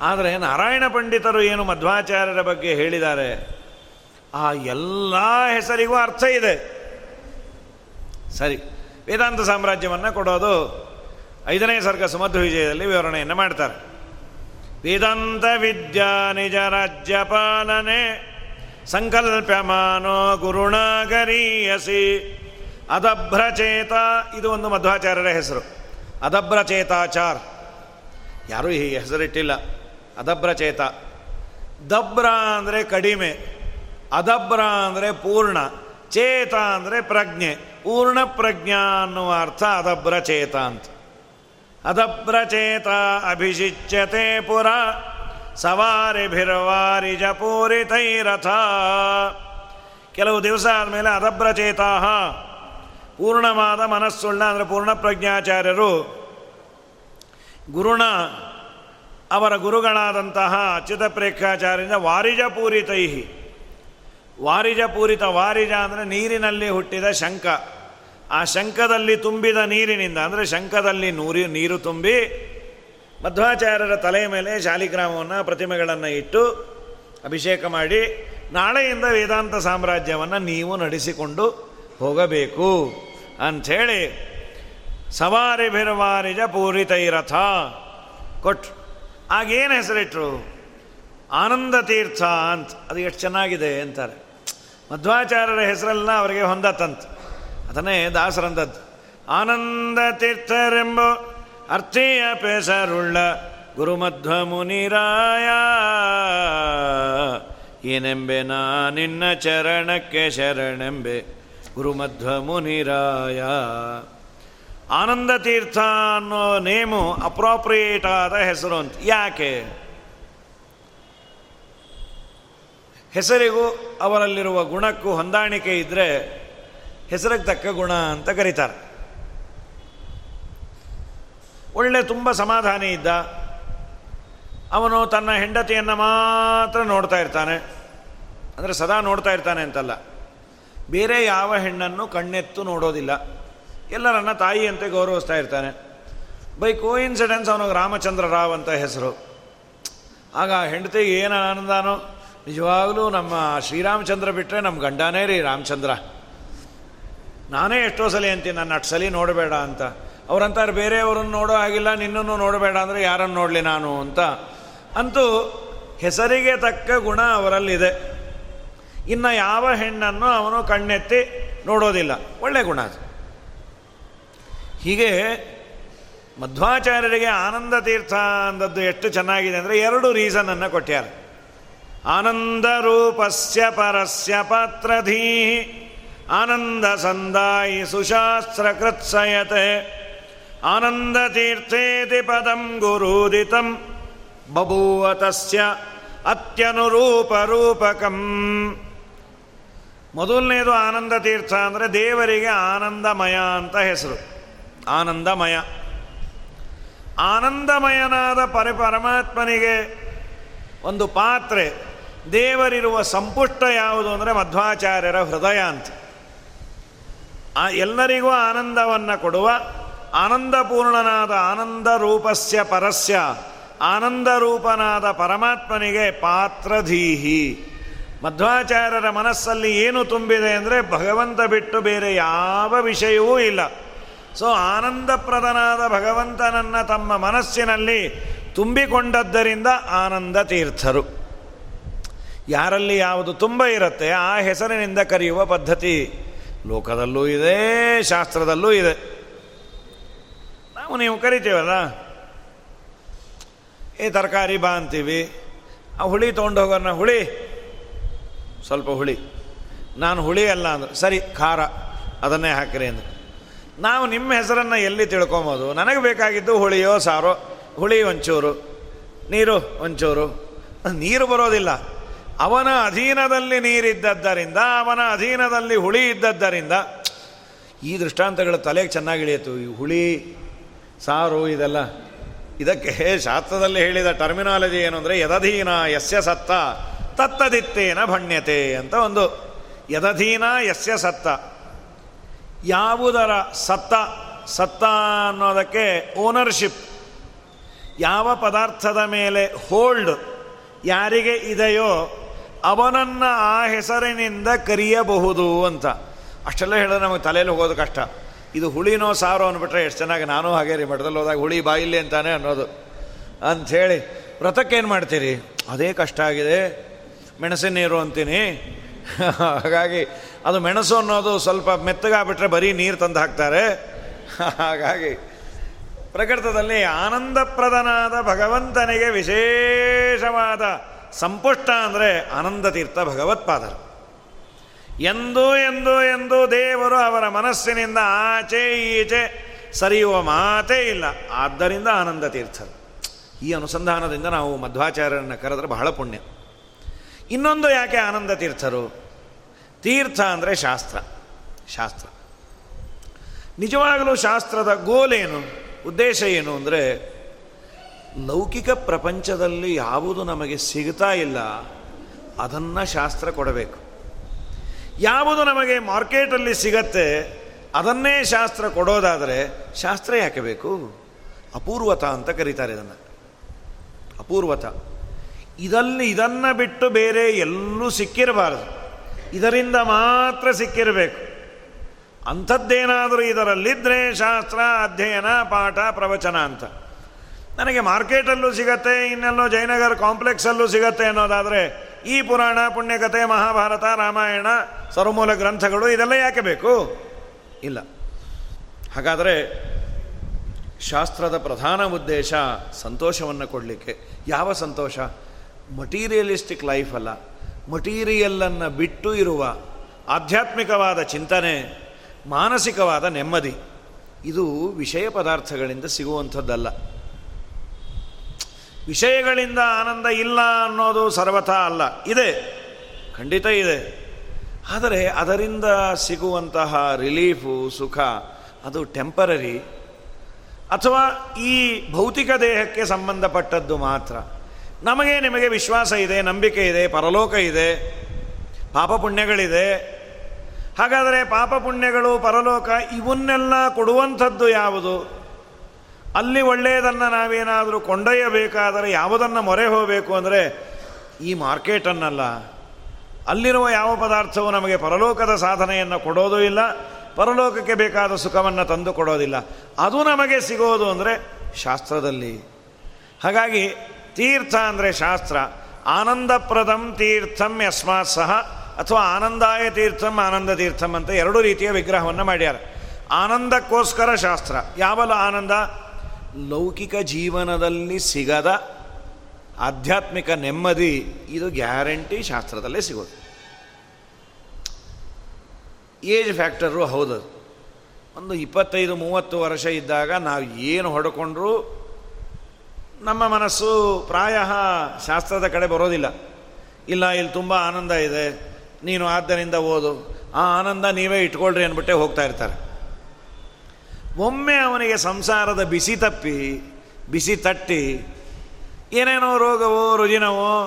[SPEAKER 1] ಆದರೆ ನಾರಾಯಣ ಪಂಡಿತರು ಏನು ಮಧ್ವಾಚಾರ್ಯರ ಬಗ್ಗೆ ಹೇಳಿದ್ದಾರೆ? ಆ ಎಲ್ಲ ಹೆಸರಿಗೂ ಅರ್ಥ ಇದೆ. ಸರಿ, ವೇದಾಂತ ಸಾಮ್ರಾಜ್ಯವನ್ನು ಕೊಡೋದು. ಐದನೇ ಸರ್ಗ ಸುಮಧು ವಿಜಯದಲ್ಲಿ ವಿವರಣೆಯನ್ನು ಮಾಡ್ತಾರೆ. ವೇದಾಂತ ವಿದ್ಯಾ ನಿಜ ರಾಜ್ಯಪಾಲನೆ ಸಂಕಲ್ಪ್ಯಮಾನೋ ಗುರುಣಾಗರೀಯಸಿ ಅದಭ್ರಚೇತ. ಇದು ಒಂದು ಮಧ್ವಾಚಾರ್ಯರ ಹೆಸರು. ಅದಭ್ರಚೇತಾಚಾರ್ ಯಾರೂ ಈ ಹೆಸರಿಟ್ಟಿಲ್ಲ. ಅದಭ್ರಚೇತ ದಬ್ರ ಅಂದರೆ ಕಡಿಮೆ. ಅದಭ್ರ ಅಂದರೆ ಪೂರ್ಣ. ಚೇತ ಅಂದರೆ ಪ್ರಜ್ಞೆ. ಪೂರ್ಣ ಪ್ರಜ್ಞಾ ಅನ್ನುವ ಅರ್ಥ ಅದಭ್ರಚೇತ ಅಂತ. ಅದಭ್ರಚೇತ ಅಭಿಷಿಚ್ಯತೆ ಪುರ. ಸವಾರಿಭಿರ್ವಾರಿಜ ಪೂರಿತೈರಥ ಕೆಲವು ದಿವಸ ಆದಮೇಲೆ ಅದಭ್ರಚೇತಾ ಪೂರ್ಣವಾದ ಮನಸ್ಸುಳ್ಳ, ಅಂದರೆ ಪೂರ್ಣ ಪ್ರಜ್ಞಾಚಾರ್ಯರು, ಗುರುಣ, ಅವರ ಗುರುಗಳಾದಂತಹ ಅಚ್ಯುತ ಪ್ರೇಕ್ಷಾಚಾರ್ಯರಿಂದ ವಾರಿಜ ಪೂರಿತೈ ವಾರಿಜ ಪೂರಿತ ವಾರಿಜ ಅಂದರೆ ನೀರಿನಲ್ಲಿ ಹುಟ್ಟಿದ ಶಂಕ ಆ ಶಂಕದಲ್ಲಿ ತುಂಬಿದ ನೀರಿನಿಂದ, ಅಂದರೆ ಶಂಕದಲ್ಲಿ ನೂರಿ, ನೀರು ತುಂಬಿ, ಮಧ್ವಾಚಾರ್ಯರ ತಲೆಯ ಮೇಲೆ ಶಾಲಿಗ್ರಾಮವನ್ನು, ಪ್ರತಿಮೆಗಳನ್ನು ಇಟ್ಟು ಅಭಿಷೇಕ ಮಾಡಿ, ನಾಳೆಯಿಂದ ವೇದಾಂತ ಸಾಮ್ರಾಜ್ಯವನ್ನು ನೀವು ನಡೆಸಿಕೊಂಡು ಹೋಗಬೇಕು. ಅಂಥೇಳಿ, ಸವಾರಿ ಬಿರುವಾರಿಜ ಪೂರಿತೈರಥ. ಕೊಟ್ಟು ಆಗೇನು ಹೆಸರಿಟ್ರು? ಆನಂದ ತೀರ್ಥ ಅಂತ. ಅದು ಎಷ್ಟು ಚೆನ್ನಾಗಿದೆ ಅಂತಾರೆ. ಮಧ್ವಾಚಾರ್ಯರ ಹೆಸರೆಲ್ಲ ಅವರಿಗೆ ಹೊಂದತ್ತಂತ. ಅದನ್ನೇ ದಾಸರಂದದ್ದು ಆನಂದ ತೀರ್ಥರೆಂಬ ಅರ್ಥೀಯ ಪೇಸರುಳ್ಳ ಗುರುಮಧ್ವ ಮುನಿರಾಯ ಏನೆಂಬೆ ನಾ ನಿನ್ನ ಚರಣಕ್ಕೆ ಶರಣೆಂಬೆ. ಗುರುಮಧ್ವ ಮುನಿರಾಯ ಆನಂದ ತೀರ್ಥ ಅನ್ನೋ ನೇಮು ಅಪ್ರಾಪ್ರಿಯೇಟ್ ಆದ ಹೆಸರು ಅಂತ. ಯಾಕೆ? ಹೆಸರಿಗೂ ಅವರಲ್ಲಿರುವ ಗುಣಕ್ಕೂ ಹೊಂದಾಣಿಕೆ ಇದ್ದರೆ ಹೆಸರಿಗೆ ತಕ್ಕ ಗುಣ ಅಂತ ಕರೀತಾರೆ. ಒಳ್ಳೆ ತುಂಬ ಸಮಾಧಾನಿ ಇದ್ದ. ಅವನು ತನ್ನ ಹೆಂಡತಿಯನ್ನು ಮಾತ್ರ ನೋಡ್ತಾ ಇರ್ತಾನೆ. ಅಂದರೆ ಸದಾ ನೋಡ್ತಾ ಇರ್ತಾನೆ ಅಂತಲ್ಲ. ಬೇರೆ ಯಾವ ಹೆಣ್ಣನ್ನು ಕಣ್ಣೆತ್ತು ನೋಡೋದಿಲ್ಲ. ಎಲ್ಲರನ್ನ ತಾಯಿಯಂತೆ ಗೌರವಿಸ್ತಾ ಇರ್ತಾನೆ. ಬೈ ಕೋ ಇನ್ಸಿಡೆನ್ಸ್ ಅವನಿಗೆ ರಾಮಚಂದ್ರ ರಾವ್ ಅಂತ ಹೆಸರು. ಆಗ ಹೆಂಡತಿಗೆ ಏನು ಆನಂದಾನೋ? ನಿಜವಾಗಲೂ ನಮ್ಮ ಶ್ರೀರಾಮಚಂದ್ರ ಬಿಟ್ಟರೆ ನಮ್ಮ ಗಂಡನೇ ರೀ ರಾಮಚಂದ್ರ. ನಾನೇ ಎಷ್ಟೋ ಸಲ ಅಂತೀನಿ ನನ್ನ ಅಷ್ಟು ಸಲ ನೋಡಬೇಡ ಅಂತ. ಅವರಂತಾರೆ ಬೇರೆಯವರನ್ನು ನೋಡೋ ಆಗಿಲ್ಲ ನಿನ್ನನ್ನು ನೋಡಬೇಡ ಅಂದರೆ ಯಾರನ್ನು ನೋಡಲಿ ನಾನು ಅಂತ. ಅಂತೂ ಹೆಸರಿಗೆ ತಕ್ಕ ಗುಣ ಅವರಲ್ಲಿದೆ. ಇನ್ನು ಯಾವ ಹೆಣ್ಣನ್ನು ಅವನು ಕಣ್ಣೆತ್ತಿ ನೋಡೋದಿಲ್ಲ. ಒಳ್ಳೆ ಗುಣ ಅದು. ಹೀಗೆ ಮಧ್ವಾಚಾರ್ಯರಿಗೆ ಆನಂದ ತೀರ್ಥ ಅಂದದ್ದು ಎಷ್ಟು ಚೆನ್ನಾಗಿದೆ ಅಂದರೆ ಎರಡು ರೀಸನನ್ನು ಕೊಟ್ಟ್ಯಾರ ಆನಂದ ರೂಪಸ್ಯ ಪರಸ್ಯ ಪಾತ್ರಧೀ. ಆನಂದ ಸಂದಾಯಿ ಸುಶಾಸ್ತ್ರ ಕೃತ್ಸಯತೆ ಆನಂದ ತೀರ್ಥೇತಿ ಪದಂ ಗುರುದಿತಂ. ಬಭೂವ ತಸ್ಯ ಅತ್ಯನುರೂಪ ರೂಪಕಂ. ಮೊದಲನೇದು ಆನಂದ ತೀರ್ಥ ಅಂದರೆ ದೇವರಿಗೆ ಆನಂದಮಯ ಅಂತ ಹೆಸರು. ಆನಂದಮಯ. ಆನಂದಮಯನಾದ ಪರಿ ಪರಮಾತ್ಮನಿಗೆ ಒಂದು ಪಾತ್ರೆ, ದೇವರಿರುವ ಸಂಪುಷ್ಟ ಯಾವುದು ಅಂದರೆ ಮಧ್ವಾಚಾರ್ಯರ ಹೃದಯ ಅಂತ. ಆ ಎಲ್ಲರಿಗೂ ಆನಂದವನ್ನು ಕೊಡುವ, ಆನಂದಪೂರ್ಣನಾದ ಆನಂದ ರೂಪಸ್ಯ ಪರಸ್ಯ ಆನಂದ ರೂಪನಾದ ಪರಮಾತ್ಮನಿಗೆ ಪಾತ್ರಧೀಹಿ. ಮಧ್ವಾಚಾರ್ಯರ ಮನಸ್ಸಲ್ಲಿ ಏನು ತುಂಬಿದೆ ಅಂದರೆ ಭಗವಂತ ಬಿಟ್ಟು ಬೇರೆ ಯಾವ ವಿಷಯವೂ ಇಲ್ಲ. ಸೊ ಆನಂದಪ್ರದನಾದ ಭಗವಂತನನ್ನು ತಮ್ಮ ಮನಸ್ಸಿನಲ್ಲಿ ತುಂಬಿಕೊಂಡದ್ದರಿಂದ ಆನಂದ ತೀರ್ಥರು. ಯಾರಲ್ಲಿ ಯಾವುದು ತುಂಬ ಇರುತ್ತೆ, ಆ ಹೆಸರಿನಿಂದ ಕರೆಯುವ ಪದ್ಧತಿ ಲೋಕದಲ್ಲೂ ಇದೆ, ಶಾಸ್ತ್ರದಲ್ಲೂ ಇದೆ. ನಾವು ನೀವು ಕರಿತೀವಲ್ಲ? ಈ ತರಕಾರಿ ಬಾ ಅಂತೀವಿ, ಆ ಹುಳಿ ತೊಗೊಂಡು ಹೋಗೋಣ ಹುಳಿ ಸ್ವಲ್ಪ ಹುಳಿ. ನಾನು ಹುಳಿ ಅಲ್ಲ ಅಂದ್ರೆ, ಸರಿ, ಖಾರ, ಅದನ್ನೇ ಹಾಕಿರಿ ಅಂದ್ರೆ. ನಾವು ನಿಮ್ಮ ಹೆಸರನ್ನು ಎಲ್ಲಿ ತಿಳ್ಕೊಬೋದು? ನನಗೆ ಬೇಕಾಗಿದ್ದು ಹುಳಿಯೋ ಸಾರೋ, ಹುಳಿ ಒಂಚೂರು, ನೀರು ಒಂಚೂರು. ನೀರು ಬರೋದಿಲ್ಲ. ಅವನ ಅಧೀನದಲ್ಲಿ ನೀರಿದ್ದದ್ದರಿಂದ, ಅವನ ಅಧೀನದಲ್ಲಿ ಹುಳಿ ಇದ್ದದ್ದರಿಂದ, ಈ ದೃಷ್ಟಾಂತಗಳ ತಲೆಗೆ ಚೆನ್ನಾಗಿ ಇಳಿಯಿತು ಈ ಹುಳಿ, ಸಾರು ಇದೆಲ್ಲ. ಇದಕ್ಕೆ ಶಾಸ್ತ್ರದಲ್ಲಿ ಹೇಳಿದ ಟರ್ಮಿನಾಲಜಿ ಏನು ಅಂದರೆ, ಯದಧೀನ ಯಸ್ಯ ಸತ್ತ. ತತ್ತದಿತ್ತೇನ ಭಣ್ಯತೆ ಅಂತ ಒಂದು ಯದಧೀನ ಯಸ್ಯ ಸತ್ತ. ಯಾವುದರ ಸತ್ತ ಸತ್ತ ಅನ್ನೋದಕ್ಕೆ ಓನರ್ಶಿಪ್ ಯಾವ ಪದಾರ್ಥದ ಮೇಲೆ ಹೋಲ್ಡ್ ಯಾರಿಗೆ ಇದೆಯೋ ಅವನನ್ನು ಆ ಹೆಸರಿನಿಂದ ಕರೆಯಬಹುದು ಅಂತ. ಅಷ್ಟೆಲ್ಲ ಹೇಳಿದ್ರೆ ನಮಗೆ ತಲೆಯಲ್ಲಿ ಹೋಗೋದು ಕಷ್ಟ. ಇದು ಹುಳಿನೋ ಸಾರೋ ಅಂದ್ಬಿಟ್ರೆ ಎಷ್ಟು ಚೆನ್ನಾಗಿ ನಾನು ಹಾಗೆ ರೀ ಮಠದಲ್ಲಿ ಹೋದಾಗ ಹುಳಿ ಬಾಯಿಲ್ಲಿ ಅಂತಾನೆ ಅನ್ನೋದು. ಅಂಥೇಳಿ ವ್ರತಕ್ಕೇನು ಮಾಡ್ತೀರಿ? ಅದೇ ಕಷ್ಟ ಆಗಿದೆ. ಮೆಣಸಿನ ನೀರು ಅಂತೀನಿ. ಹಾಗಾಗಿ ಅದು ಮೆಣಸು ಅನ್ನೋದು ಸ್ವಲ್ಪ ಮೆತ್ತಗಾಗ್ಬಿಟ್ರೆ ಬರೀ ನೀರು ತಂದು ಹಾಕ್ತಾರೆ. ಹಾಗಾಗಿ ಪ್ರಕೃತದಲ್ಲಿ ಆನಂದಪ್ರದನಾದ ಭಗವಂತನಿಗೆ ವಿಶೇಷವಾದ ಸಂಪುಷ್ಟ ಅಂದರೆ ಆನಂದ ತೀರ್ಥ ಭಗವತ್ಪಾದರು. ಎಂದು ಎಂದು ಎಂದು ದೇವರು ಅವರ ಮನಸ್ಸಿನಿಂದ ಆಚೆ ಈಚೆ ಸರಿಯುವ ಮಾತೇ ಇಲ್ಲ. ಆದ್ದರಿಂದ ಆನಂದ ತೀರ್ಥರು ಈ ಅನುಸಂಧಾನದಿಂದ ನಾವು ಮಧ್ವಾಚಾರ್ಯರನ್ನು ಕರೆದ್ರೆ ಬಹಳ ಪುಣ್ಯ. ಇನ್ನೊಂದು ಯಾಕೆ ಆನಂದ ತೀರ್ಥರು? ತೀರ್ಥ ಅಂದರೆ ಶಾಸ್ತ್ರ. ಶಾಸ್ತ್ರ. ನಿಜವಾಗಲೂ ಶಾಸ್ತ್ರದ ಗೋಲೇನು? ಉದ್ದೇಶ ಏನು ಅಂದರೆ, ಲೌಕಿಕ ಪ್ರಪಂಚದಲ್ಲಿ ಯಾವುದು ನಮಗೆ ಸಿಗ್ತಾ ಇಲ್ಲ, ಅದನ್ನು ಶಾಸ್ತ್ರ ಕೊಡಬೇಕು. ಯಾವುದು ನಮಗೆ ಮಾರ್ಕೆಟಲ್ಲಿ ಸಿಗತ್ತೆ, ಅದನ್ನೇ ಶಾಸ್ತ್ರ ಕೊಡೋದಾದರೆ ಶಾಸ್ತ್ರ ಯಾಕೆ ಬೇಕು? ಅಪೂರ್ವತ ಅಂತ ಕರೀತಾರೆ ಇದನ್ನು. ಅಪೂರ್ವತ. ಇದರಲ್ಲಿ ಇದನ್ನು ಬಿಟ್ಟು ಬೇರೆ ಎಲ್ಲೂ ಸಿಕ್ಕಿರಬಾರದು. ಇದರಿಂದ ಮಾತ್ರ ಸಿಕ್ಕಿರಬೇಕು. ಅಂಥದ್ದೇನಾದರೂ ಇದರಲ್ಲಿದ್ದರೆ ಶಾಸ್ತ್ರ, ಅಧ್ಯಯನ, ಪಾಠ, ಪ್ರವಚನ ಅಂತ. ನನಗೆ ಮಾರ್ಕೆಟಲ್ಲೂ ಸಿಗತ್ತೆ, ಇನ್ನೆಲ್ಲೋ ಜಯನಗರ್ ಕಾಂಪ್ಲೆಕ್ಸಲ್ಲೂ ಸಿಗತ್ತೆ ಅನ್ನೋದಾದರೆ ಈ ಪುರಾಣ ಪುಣ್ಯಕಥೆ ಮಹಾಭಾರತ, ರಾಮಾಯಣ, ಸರ್ವಮೂಲ ಗ್ರಂಥಗಳು ಇದೆಲ್ಲ ಯಾಕೆ ಬೇಕು? ಇಲ್ಲ. ಹಾಗಾದರೆ ಶಾಸ್ತ್ರದ ಪ್ರಧಾನ ಉದ್ದೇಶ ಸಂತೋಷವನ್ನು ಕೊಡಲಿಕ್ಕೆ. ಯಾವ ಸಂತೋಷ? ಮಟೀರಿಯಲಿಸ್ಟಿಕ್ ಲೈಫ್ ಅಲ್ಲ. ಮಟೀರಿಯಲ್ಲನ್ನು ಬಿಟ್ಟು ಇರುವ ಆಧ್ಯಾತ್ಮಿಕವಾದ ಚಿಂತನೆ, ಮಾನಸಿಕವಾದ ನೆಮ್ಮದಿ, ಇದು ವಿಷಯ ಪದಾರ್ಥಗಳಿಂದ ಸಿಗುವಂಥದ್ದಲ್ಲ. ವಿಷಯಗಳಿಂದ ಆನಂದ ಇಲ್ಲ ಅನ್ನೋದು ಸರ್ವಥಾ ಅಲ್ಲ. ಇದೆ, ಖಂಡಿತ ಇದೆ. ಆದರೆ ಅದರಿಂದ ಸಿಗುವಂತಹ ರಿಲೀಫು ಸುಖ, ಅದು ಟೆಂಪರರಿ ಅಥವಾ ಈ ಭೌತಿಕ ದೇಹಕ್ಕೆ ಸಂಬಂಧಪಟ್ಟದ್ದು ಮಾತ್ರ. ನಮಗೆ ನಿಮಗೆ ವಿಶ್ವಾಸ ಇದೆ, ನಂಬಿಕೆ ಇದೆ, ಪರಲೋಕ ಇದೆ, ಪಾಪ ಪುಣ್ಯಗಳಿದೆ. ಹಾಗಾದರೆ ಪಾಪ ಪುಣ್ಯಗಳು, ಪರಲೋಕ ಇವನ್ನೆಲ್ಲ ಕೊಡುವಂಥದ್ದು ಯಾವುದು? ಅಲ್ಲಿ ಒಳ್ಳೆಯದನ್ನು ನಾವೇನಾದರೂ ಕೊಂಡೊಯ್ಯಬೇಕಾದರೆ ಯಾವುದನ್ನು ಮೊರೆ ಹೋಗಬೇಕು ಅಂದರೆ ಈ ಮಾರ್ಕೆಟನ್ನಲ್ಲ ಅಲ್ಲಿರುವ ಯಾವ ಪದಾರ್ಥವು ನಮಗೆ ಪರಲೋಕದ ಸಾಧನೆಯನ್ನು ಕೊಡೋದೂ ಇಲ್ಲ, ಪರಲೋಕಕ್ಕೆ ಬೇಕಾದ ಸುಖವನ್ನು ತಂದು ಕೊಡೋದಿಲ್ಲ. ಅದು ನಮಗೆ ಸಿಗೋದು ಅಂದರೆ ಶಾಸ್ತ್ರದಲ್ಲಿ. ಹಾಗಾಗಿ ತೀರ್ಥ ಅಂದರೆ ಶಾಸ್ತ್ರ. ಆನಂದಪ್ರದಂ ತೀರ್ಥಂ ಯಸ್ಮಾತ್ ಸಹ ಅಥವಾ ಆನಂದಾಯ ತೀರ್ಥಂ ಆನಂದ ತೀರ್ಥಂ ಅಂತ ಎರಡು ರೀತಿಯ ವಿಗ್ರಹವನ್ನು ಮಾಡ್ಯಾರ. ಆನಂದಕ್ಕೋಸ್ಕರ ಶಾಸ್ತ್ರ. ಯಾವಲ ಆನಂದ? ಲೌಕಿಕ ಜೀವನದಲ್ಲಿ ಸಿಗದ ಆಧ್ಯಾತ್ಮಿಕ ನೆಮ್ಮದಿ. ಇದು ಗ್ಯಾರಂಟಿ ಶಾಸ್ತ್ರದಲ್ಲೇ ಸಿಗೋದು. ಏಜ್ ಫ್ಯಾಕ್ಟರು ಹೌದದು. ಒಂದು ಇಪ್ಪತ್ತೈದು ಮೂವತ್ತು ವರ್ಷ ಇದ್ದಾಗ ನಾವು ಏನು ಹೊಡ್ಕೊಂಡ್ರೂ ನಮ್ಮ ಮನಸ್ಸು ಪ್ರಾಯ ಶಾಸ್ತ್ರದ ಕಡೆ ಬರೋದಿಲ್ಲ. ಇಲ್ಲ, ಇಲ್ಲಿ ತುಂಬ ಆನಂದ ಇದೆ. ನೀನು ಆದ್ದರಿಂದ ಓದು. ಆ ಆನಂದ ನೀವೇ ಇಟ್ಕೊಳ್ರಿ ಅಂದ್ಬಿಟ್ಟೆ ಹೋಗ್ತಾ ಇರ್ತಾರೆ. ಒಮ್ಮೆ ಅವನಿಗೆ ಸಂಸಾರದ ಬಿಸಿ ತಪ್ಪಿ, ಬಿಸಿ ತಟ್ಟಿ, ಏನೇನೋ ರೋಗವೋ, ರುಜಿನವೋ,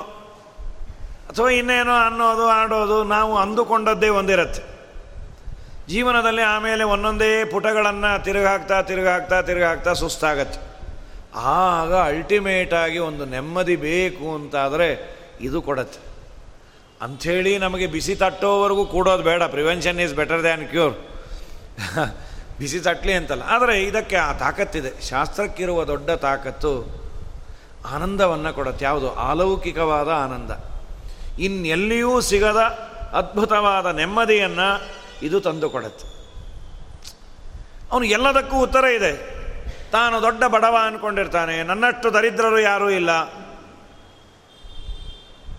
[SPEAKER 1] ಅಥವಾ ಇನ್ನೇನೋ ಅನ್ನೋದು, ಆಡೋದು, ನಾವು ಅಂದುಕೊಂಡದ್ದೇ ಒಂದಿರತ್ತೆ. ಜೀವನದಲ್ಲಿ ಆಮೇಲೆ ಒಂದೊಂದೇ ಪುಟಗಳನ್ನು ತಿರುಗಾಕ್ತಾ ತಿರುಗಾಕ್ತಾ ತಿರುಗಾಕ್ತಾ ಸುಸ್ತಾಗತ್ತೆ. ಆಗ ಅಲ್ಟಿಮೇಟಾಗಿ ಒಂದು ನೆಮ್ಮದಿ ಬೇಕು ಅಂತಾದರೆ ಇದು ಕೊಡತ್ತೆ. ಅಂಥೇಳಿ ನಮಗೆ ಬಿಸಿ ತಟ್ಟೋವರೆಗೂ ಕೂಡೋದು ಬೇಡ. Prevention is better than cure ಬಿಸಿ ತಟ್ಟಲಿ ಅಂತಲ್ಲ. ಆದರೆ ಇದಕ್ಕೆ ಆ ತಾಕತ್ತಿದೆ. ಶಾಸ್ತ್ರಕ್ಕಿರುವ ದೊಡ್ಡ ತಾಕತ್ತು ಆನಂದವನ್ನು ಕೊಡತ್ತೆ. ಯಾವುದು? ಅಲೌಕಿಕವಾದ ಆನಂದ. ಇನ್ನೆಲ್ಲಿಯೂ ಸಿಗದ ಅದ್ಭುತವಾದ ನೆಮ್ಮದಿಯನ್ನು ಇದು ತಂದು ಕೊಡುತ್ತೆ. ಅವನು ಎಲ್ಲದಕ್ಕೂ ಉತ್ತರ ಇದೆ. ತಾನು ದೊಡ್ಡ ಬಡವ ಅಂದ್ಕೊಂಡಿರ್ತಾನೆ ನನ್ನಷ್ಟು ದರಿದ್ರರು ಯಾರೂ ಇಲ್ಲ.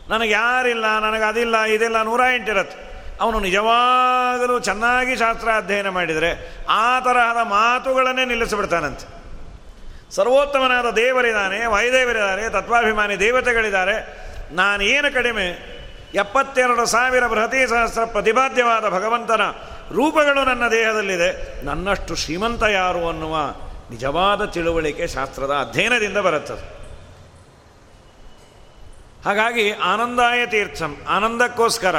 [SPEAKER 1] ನನಗೆ ಯಾರಿಲ್ಲ, ನನಗೆ ಅದಿಲ್ಲ, ಇದೆಲ್ಲ ನೂರ ಎಂಟಿರತ್ತೆ. ಅವನು ನಿಜವಾಗಲೂ ಚೆನ್ನಾಗಿ ಶಾಸ್ತ್ರ ಅಧ್ಯಯನ ಮಾಡಿದರೆ ಆ ತರಹದ ಮಾತುಗಳನ್ನೇ ನಿಲ್ಲಿಸಿಬಿಡ್ತಾನಂತೆ. ಸರ್ವೋತ್ತಮನಾದ ದೇವರಿದ್ದಾನೆ ವಾಯುದೇವರಿದ್ದಾರೆ ತತ್ವಾಭಿಮಾನಿ ದೇವತೆಗಳಿದ್ದಾರೆ. ನಾನೇನು ಕಡಿಮೆ? ಎಪ್ಪತ್ತೆರಡು ಸಾವಿರ ಬೃಹತಿ ಸಹಸ್ರ ಪ್ರತಿಪಾದ್ಯವಾದ ಭಗವಂತನ ರೂಪಗಳು ನನ್ನ ದೇಹದಲ್ಲಿದೆ. ನನ್ನಷ್ಟು ಶ್ರೀಮಂತ ಯಾರು ಅನ್ನುವ ನಿಜವಾದ ತಿಳುವಳಿಕೆ ಶಾಸ್ತ್ರದ ಅಧ್ಯಯನದಿಂದ ಬರುತ್ತದೆ. ಹಾಗಾಗಿ ಆನಂದಾಯ ತೀರ್ಥಂ, ಆನಂದಕ್ಕೋಸ್ಕರ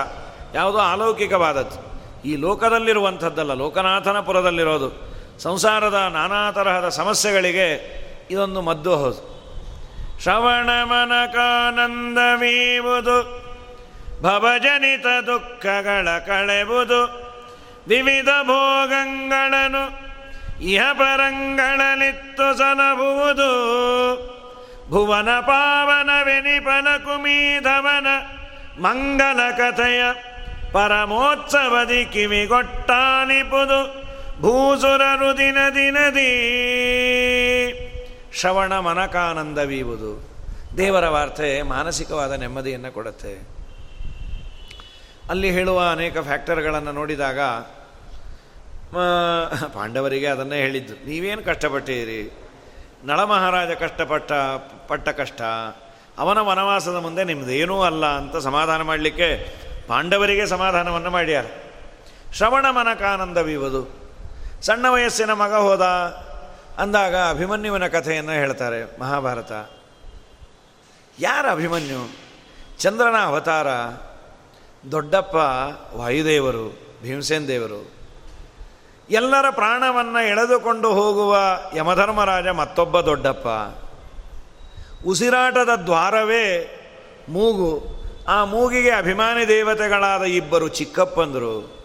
[SPEAKER 1] ಯಾವುದೋ ಅಲೌಕಿಕವಾದದ್ದು. ಈ ಲೋಕದಲ್ಲಿರುವಂಥದ್ದಲ್ಲ, ಲೋಕನಾಥನಪುರದಲ್ಲಿರೋದು, ಸಂಸಾರದ ನಾನಾ ತರಹದ ಸಮಸ್ಯೆಗಳಿಗೆ ಇದೊಂದು ಮದ್ದು ಹೌದು. ಶ್ರವಣ ಮನಕಾನಂದವೀವುದು, ಭವಜನಿತ ದುಃಖಗಳ ಕಳೆವುದು, ವಿವಿಧ ಭೋಗಗಳನ್ನು ಇಹ ಪರಂಗಳಲಿತ್ತು ಸಲಹುವುದು ಭುವನ ಪಾವನ ವೆನಿಪನ ಕುಮೀಧವನ ಮಂಗಲ ಕಥೆಯ ಪರಮೋತ್ಸವದಿ ಕಿವಿಗೊಟ್ಟಾಲಿಪುದು ಭೂಸುರರು ದಿನ ದಿನದಿ. ಶ್ರವಣ ಮನಕಾನಂದವೀವುದು. ದೇವರ ವಾರ್ತೆ ಮಾನಸಿಕವಾದ ನೆಮ್ಮದಿಯನ್ನು ಕೊಡುತ್ತೆ. ಅಲ್ಲಿ ಹೇಳುವ ಅನೇಕ ಫ್ಯಾಕ್ಟರ್ಗಳನ್ನು ನೋಡಿದಾಗ ಪಾಂಡವರಿಗೆ ಅದನ್ನೇ ಹೇಳಿದ್ದು. ನೀವೇನು ಕಷ್ಟಪಟ್ಟಿರಿ ನಳಮಹಾರಾಜ ಕಷ್ಟಪಟ್ಟ, ಪಟ್ಟ ಕಷ್ಟ. ಅವನ ವನವಾಸದ ಮುಂದೆ ನಿಮ್ಮದೇನೂ ಅಲ್ಲ ಅಂತ ಸಮಾಧಾನ ಮಾಡಲಿಕ್ಕೆ ಪಾಂಡವರಿಗೆ ಸಮಾಧಾನವನ್ನು ಮಾಡ್ಯಾರ. ಶ್ರವಣ ಮನಕಾನಂದವಿವುದು. ಸಣ್ಣ ವಯಸ್ಸಿನ ಮಗ ಹೋದ ಅಂದಾಗ ಅಭಿಮನ್ಯುವಿನ ಕಥೆಯನ್ನು ಹೇಳ್ತಾರೆ ಮಹಾಭಾರತ. ಯಾರ ಅಭಿಮನ್ಯು? ಚಂದ್ರನ ಅವತಾರ, ದೊಡ್ಡಪ್ಪ ವಾಯುದೇವರು, ಭೀಮಸೇನ್ ದೇವರು. ಎಲ್ಲರ ಪ್ರಾಣವನ್ನು ಎಳೆದುಕೊಂಡು ಹೋಗುವ ಯಮಧರ್ಮರಾಜ ಮತ್ತೊಬ್ಬ ದೊಡ್ಡಪ್ಪ. ಉಸಿರಾಟದ ದ್ವಾರವೇ ಮೂಗು. ಆ ಮೂಗಿಗೆ ಅಭಿಮಾನಿ ದೇವತೆಗಳಾದ ಇಬ್ಬರು ಚಿಕ್ಕಪ್ಪಂದರು.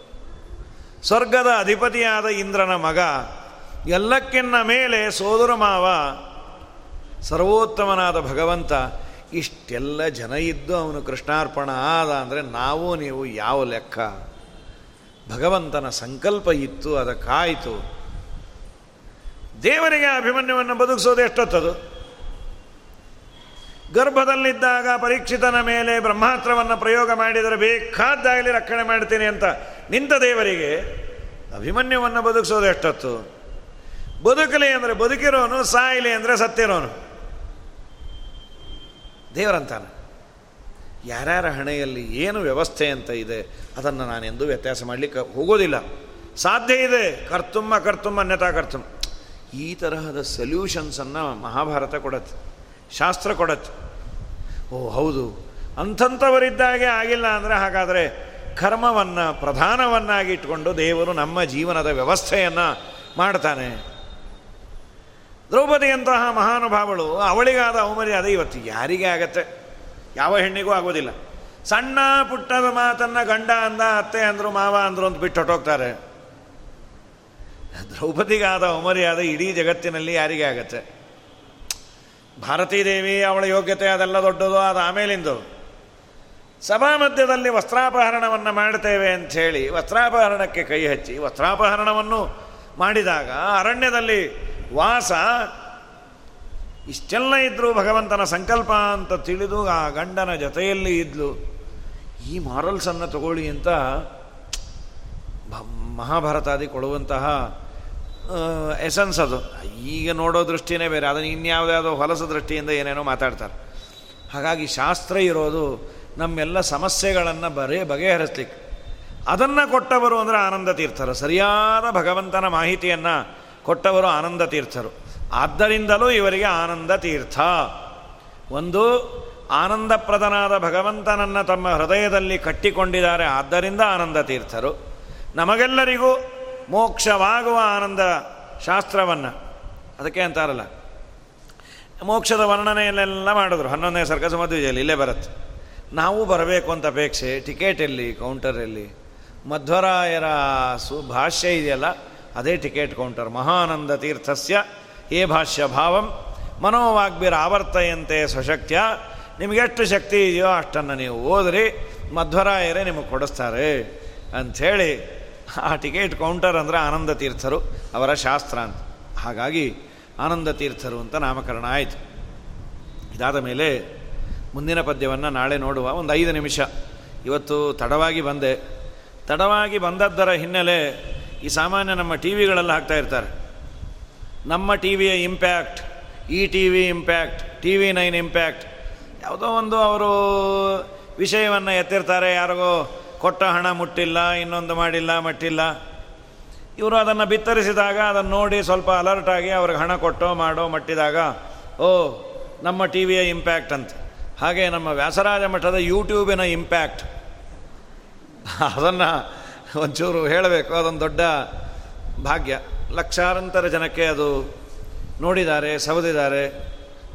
[SPEAKER 1] ಸ್ವರ್ಗದ ಅಧಿಪತಿಯಾದ ಇಂದ್ರನ ಮಗ. ಎಲ್ಲಕ್ಕಿನ್ನ ಮೇಲೆ ಸೋದರ ಮಾವ. ಸರ್ವೋತ್ತಮನಾದ ಭಗವಂತ. ಇಷ್ಟೆಲ್ಲ ಜನ ಇದ್ದು ಅವನು ಕೃಷ್ಣಾರ್ಪಣ ಆದ ಅಂದರೆ ನಾವು ನೀವು ಯಾವ ಲೆಕ್ಕ? ಭಗವಂತನ ಸಂಕಲ್ಪ ಇತ್ತು ಅದಕ್ಕಾಯಿತು ದೇವರಿಗೆ ಅಭಿಮನ್ಯವನ್ನು ಬದುಕಿಸೋದು ಎಷ್ಟೊತ್ತದು? ಗರ್ಭದಲ್ಲಿದ್ದಾಗ ಪರೀಕ್ಷಿತನ ಮೇಲೆ ಬ್ರಹ್ಮಾಸ್ತ್ರವನ್ನು ಪ್ರಯೋಗ ಮಾಡಿದರೆ ಬೇಕಾದ್ದಾಗಲಿ ರಕ್ಷಣೆ ಮಾಡ್ತೀನಿ ಅಂತ ನಿಂತ ದೇವರಿಗೆ ಅಭಿಮನ್ಯವನ್ನು ಬದುಕಿಸೋದು ಎಷ್ಟೊತ್ತು? ಬದುಕಲಿ ಅಂದರೆ ಬದುಕಿರೋನು, ಸಾಯಲಿ ಅಂದರೆ ಸತ್ತಿರೋನು. ದೇವರಂತಾನೆ. ಯಾರ್ಯಾರ ಹಣೆಯಲ್ಲಿ ಏನು ವ್ಯವಸ್ಥೆ ಅಂತ ಇದೆ, ಅದನ್ನು ನಾನೆಂದೂ ವ್ಯತ್ಯಾಸ ಮಾಡಲಿಕ್ಕೆ ಹೋಗೋದಿಲ್ಲ. ಸಾಧ್ಯ ಇದೆ. ಕರ್ತುಮ್ಮ ಕರ್ತುಮ್ಮ ಅನ್ಯತಾ ಕರ್ತುಮ್ ಈ ತರಹದ ಸೊಲ್ಯೂಷನ್ಸನ್ನು ಮಹಾಭಾರತ ಕೊಡತ್ತೆ. ಶಾಸ್ತ್ರ ಕೊಡತ್ತೆ. ಓ, ಹೌದು. ಅಂಥಂಥವರಿದ್ದಾಗೆ ಆಗಿಲ್ಲ ಅಂದರೆ ಹಾಗಾದರೆ ಕರ್ಮವನ್ನು, ಪ್ರಧಾನವನ್ನಾಗಿ ಇಟ್ಕೊಂಡು ದೇವರು ನಮ್ಮ ಜೀವನದ ವ್ಯವಸ್ಥೆಯನ್ನು ಮಾಡ್ತಾನೆ. ದ್ರೌಪದಿಯಂತಹ ಮಹಾನುಭಾವಳು ಅವಳಿಗಾದ ಅವಮರ್ಯಾದೆ ಇವತ್ತು ಯಾರಿಗೆ ಆಗತ್ತೆ? ಯಾವ ಹೆಣ್ಣಿಗೂ ಆಗೋದಿಲ್ಲ. ಸಣ್ಣ ಪುಟ್ಟದ ಮಾತನ್ನ ಗಂಡ ಅಂದ, ಅತ್ತೆ ಅಂದರು, ಮಾವ ಅಂದರು ಅಂತ ಬಿಟ್ಟು ಹೊಟ್ಟೋಗ್ತಾರೆ ದ್ರೌಪದಿಗಾದ ಅವಮರ್ಯಾದೆ ಇಡೀ ಜಗತ್ತಿನಲ್ಲಿ ಯಾರಿಗೆ ಆಗತ್ತೆ? ಭಾರತೀ ದೇವಿ ಅವಳ ಯೋಗ್ಯತೆ ಅದೆಲ್ಲ ದೊಡ್ಡದು, ಅದು ಆಮೇಲಿಂದು. ಸಭಾ ಮಧ್ಯದಲ್ಲಿ ವಸ್ತ್ರಾಪಹರಣವನ್ನು ಮಾಡ್ತೇವೆ ಹೇಳಿ ವಸ್ತ್ರಾಪಹರಣಕ್ಕೆ ಕೈ ಹಚ್ಚಿ, ವಸ್ತ್ರಾಪಹರಣವನ್ನು ಮಾಡಿದಾಗ ಅರಣ್ಯದಲ್ಲಿ ವಾಸ ಇಷ್ಟೆಲ್ಲ ಇದ್ದರೂ ಭಗವಂತನ ಸಂಕಲ್ಪ ಅಂತ ತಿಳಿದು ಆ ಗಂಡನ ಜೊತೆಯಲ್ಲಿ ಇದ್ಲು. ಈ ಮಾರಲ್ಸನ್ನು ತಗೊಳ್ಳಿ ಅಂತ ಮಹಾಭಾರತಾದಿ ಕೊಡುವಂತಹ ಎಸೆನ್ಸ್ ಅದು. ಈಗ ನೋಡೋ ದೃಷ್ಟಿನೇ ಬೇರೆ. ಅದನ್ನು ಇನ್ಯಾವುದಾವುದೋ ಹೊಲಸ ದೃಷ್ಟಿಯಿಂದ ಏನೇನೋ ಮಾತಾಡ್ತಾರೆ. ಹಾಗಾಗಿ ಶಾಸ್ತ್ರ ಇರೋದು ನಮ್ಮೆಲ್ಲ ಸಮಸ್ಯೆಗಳನ್ನು ಬರೇ ಬಗೆಹರಿಸ್ಲಿಕ್ಕೆ. ಅದನ್ನು ಕೊಟ್ಟವರು ಅಂದರೆ ಆನಂದ ತೀರ್ಥರು. ಸರಿಯಾದ ಭಗವಂತನ ಮಾಹಿತಿಯನ್ನು ಕೊಟ್ಟವರು ಆನಂದ ತೀರ್ಥರು. ಆದ್ದರಿಂದಲೂ ಇವರಿಗೆ ಆನಂದ ತೀರ್ಥ. ಒಂದು, ಆನಂದಪ್ರದನಾದ ಭಗವಂತನನ್ನು ತಮ್ಮ ಹೃದಯದಲ್ಲಿ ಕಟ್ಟಿಕೊಂಡಿದ್ದಾರೆ, ಆದ್ದರಿಂದ ಆನಂದ ತೀರ್ಥರು. ನಮಗೆಲ್ಲರಿಗೂ ಮೋಕ್ಷವಾಗುವ ಆನಂದ ಶಾಸ್ತ್ರವನ್ನು. ಅದಕ್ಕೆ ಅಂತಾರಲ್ಲ. ಮೋಕ್ಷದ ವರ್ಣನೆಯಲ್ಲೆಲ್ಲ ಮಾಡಿದ್ರು. ಹನ್ನೊಂದನೇ ಸರ್ಕಸ ಮದುವೆಯಲ್ಲಿ ಇಲ್ಲೇ ಬರುತ್ತೆ. ನಾವು ಬರಬೇಕು ಅಂತ ಅಪೇಕ್ಷೆ. ಟಿಕೆಟ್ ಎಲ್ಲಿ? ಕೌಂಟರಲ್ಲಿ ಮಧ್ವರಾಯರ ಸು, ಭಾಷ್ಯ ಇದೆಯಲ್ಲ? ಅದೇ ಟಿಕೆಟ್ ಕೌಂಟರ್ ಮಹಾನಂದ ತೀರ್ಥಸ್ಯ ಏ ಭಾಷ್ಯ ಭಾವಂ ಮನೋವಾಗ್ಬಿರ ಆವರ್ತಯಂತೆ ಸಶಕ್ತ್ಯ. ನಿಮಗೆಷ್ಟು ಶಕ್ತಿ ಇದೆಯೋ ಅಷ್ಟನ್ನು ನೀವು ಓದ್ರಿ, ಮಧ್ವರಾಯರೇ ನಿಮಗೆ ಕೊಡಿಸ್ತಾರೆ ಅಂಥೇಳಿ ಆ ಟಿಕೆಟ್ ಕೌಂಟರ್ ಅಂದರೆ ಆನಂದ ತೀರ್ಥರು ಅವರ ಶಾಸ್ತ್ರ ಅಂತ. ಹಾಗಾಗಿ ಆನಂದ ತೀರ್ಥರು ಅಂತ ನಾಮಕರಣ ಆಯಿತು. ಇದಾದ ಮೇಲೆ ಮುಂದಿನ ಪದ್ಯವನ್ನು ನಾಳೆ ನೋಡುವ ಒಂದು ಐದು ನಿಮಿಷ. ಇವತ್ತು ತಡವಾಗಿ ಬಂದೆ. ತಡವಾಗಿ ಬಂದದ್ದರ ಹಿನ್ನೆಲೆ ಈ ಸಾಮಾನ್ಯ ನಮ್ಮ ಟಿ ವಿಗಳಲ್ಲಿ ಹಾಕ್ತಾ ಇರ್ತಾರೆ. ನಮ್ಮ ಟಿ ವಿಯ ಇಂಪ್ಯಾಕ್ಟ್, ಈ T V impact T V nine impact, ಯಾವುದೋ ಒಂದು ಅವರು ವಿಷಯವನ್ನು ಎತ್ತಿರ್ತಾರೆ, ಯಾರಿಗೋ ಕೊಟ್ಟ ಹಣ ಮುಟ್ಟಿಲ್ಲ, ಇನ್ನೊಂದು ಮಾಡಿಲ್ಲ, ಮಟ್ಟಿಲ್ಲ. ಇವರು ಅದನ್ನು ಬಿತ್ತರಿಸಿದಾಗ, ಅದನ್ನು ನೋಡಿ ಸ್ವಲ್ಪ ಅಲರ್ಟ್ ಆಗಿ ಅವ್ರಿಗೆ ಹಣ ಕೊಟ್ಟೋ, ಮಾಡೋ, ಮಟ್ಟಿದಾಗ, ಓ, ನಮ್ಮ ಟಿ ವಿಯ ಇಂಪ್ಯಾಕ್ಟ್ ಅಂತ. ಹಾಗೆ ನಮ್ಮ ವ್ಯಾಸರಾಜ ಮಠದ ಯೂಟ್ಯೂಬಿನ ಇಂಪ್ಯಾಕ್ಟ್. ಅದನ್ನು ಒಂಚೂರು ಹೇಳಬೇಕು, ಅದೊಂದು ದೊಡ್ಡ ಭಾಗ್ಯ. ಲಕ್ಷಾಂತರ ಜನಕ್ಕೆ ಅದು ನೋಡಿದ್ದಾರೆ, ಸವದಿದ್ದಾರೆ.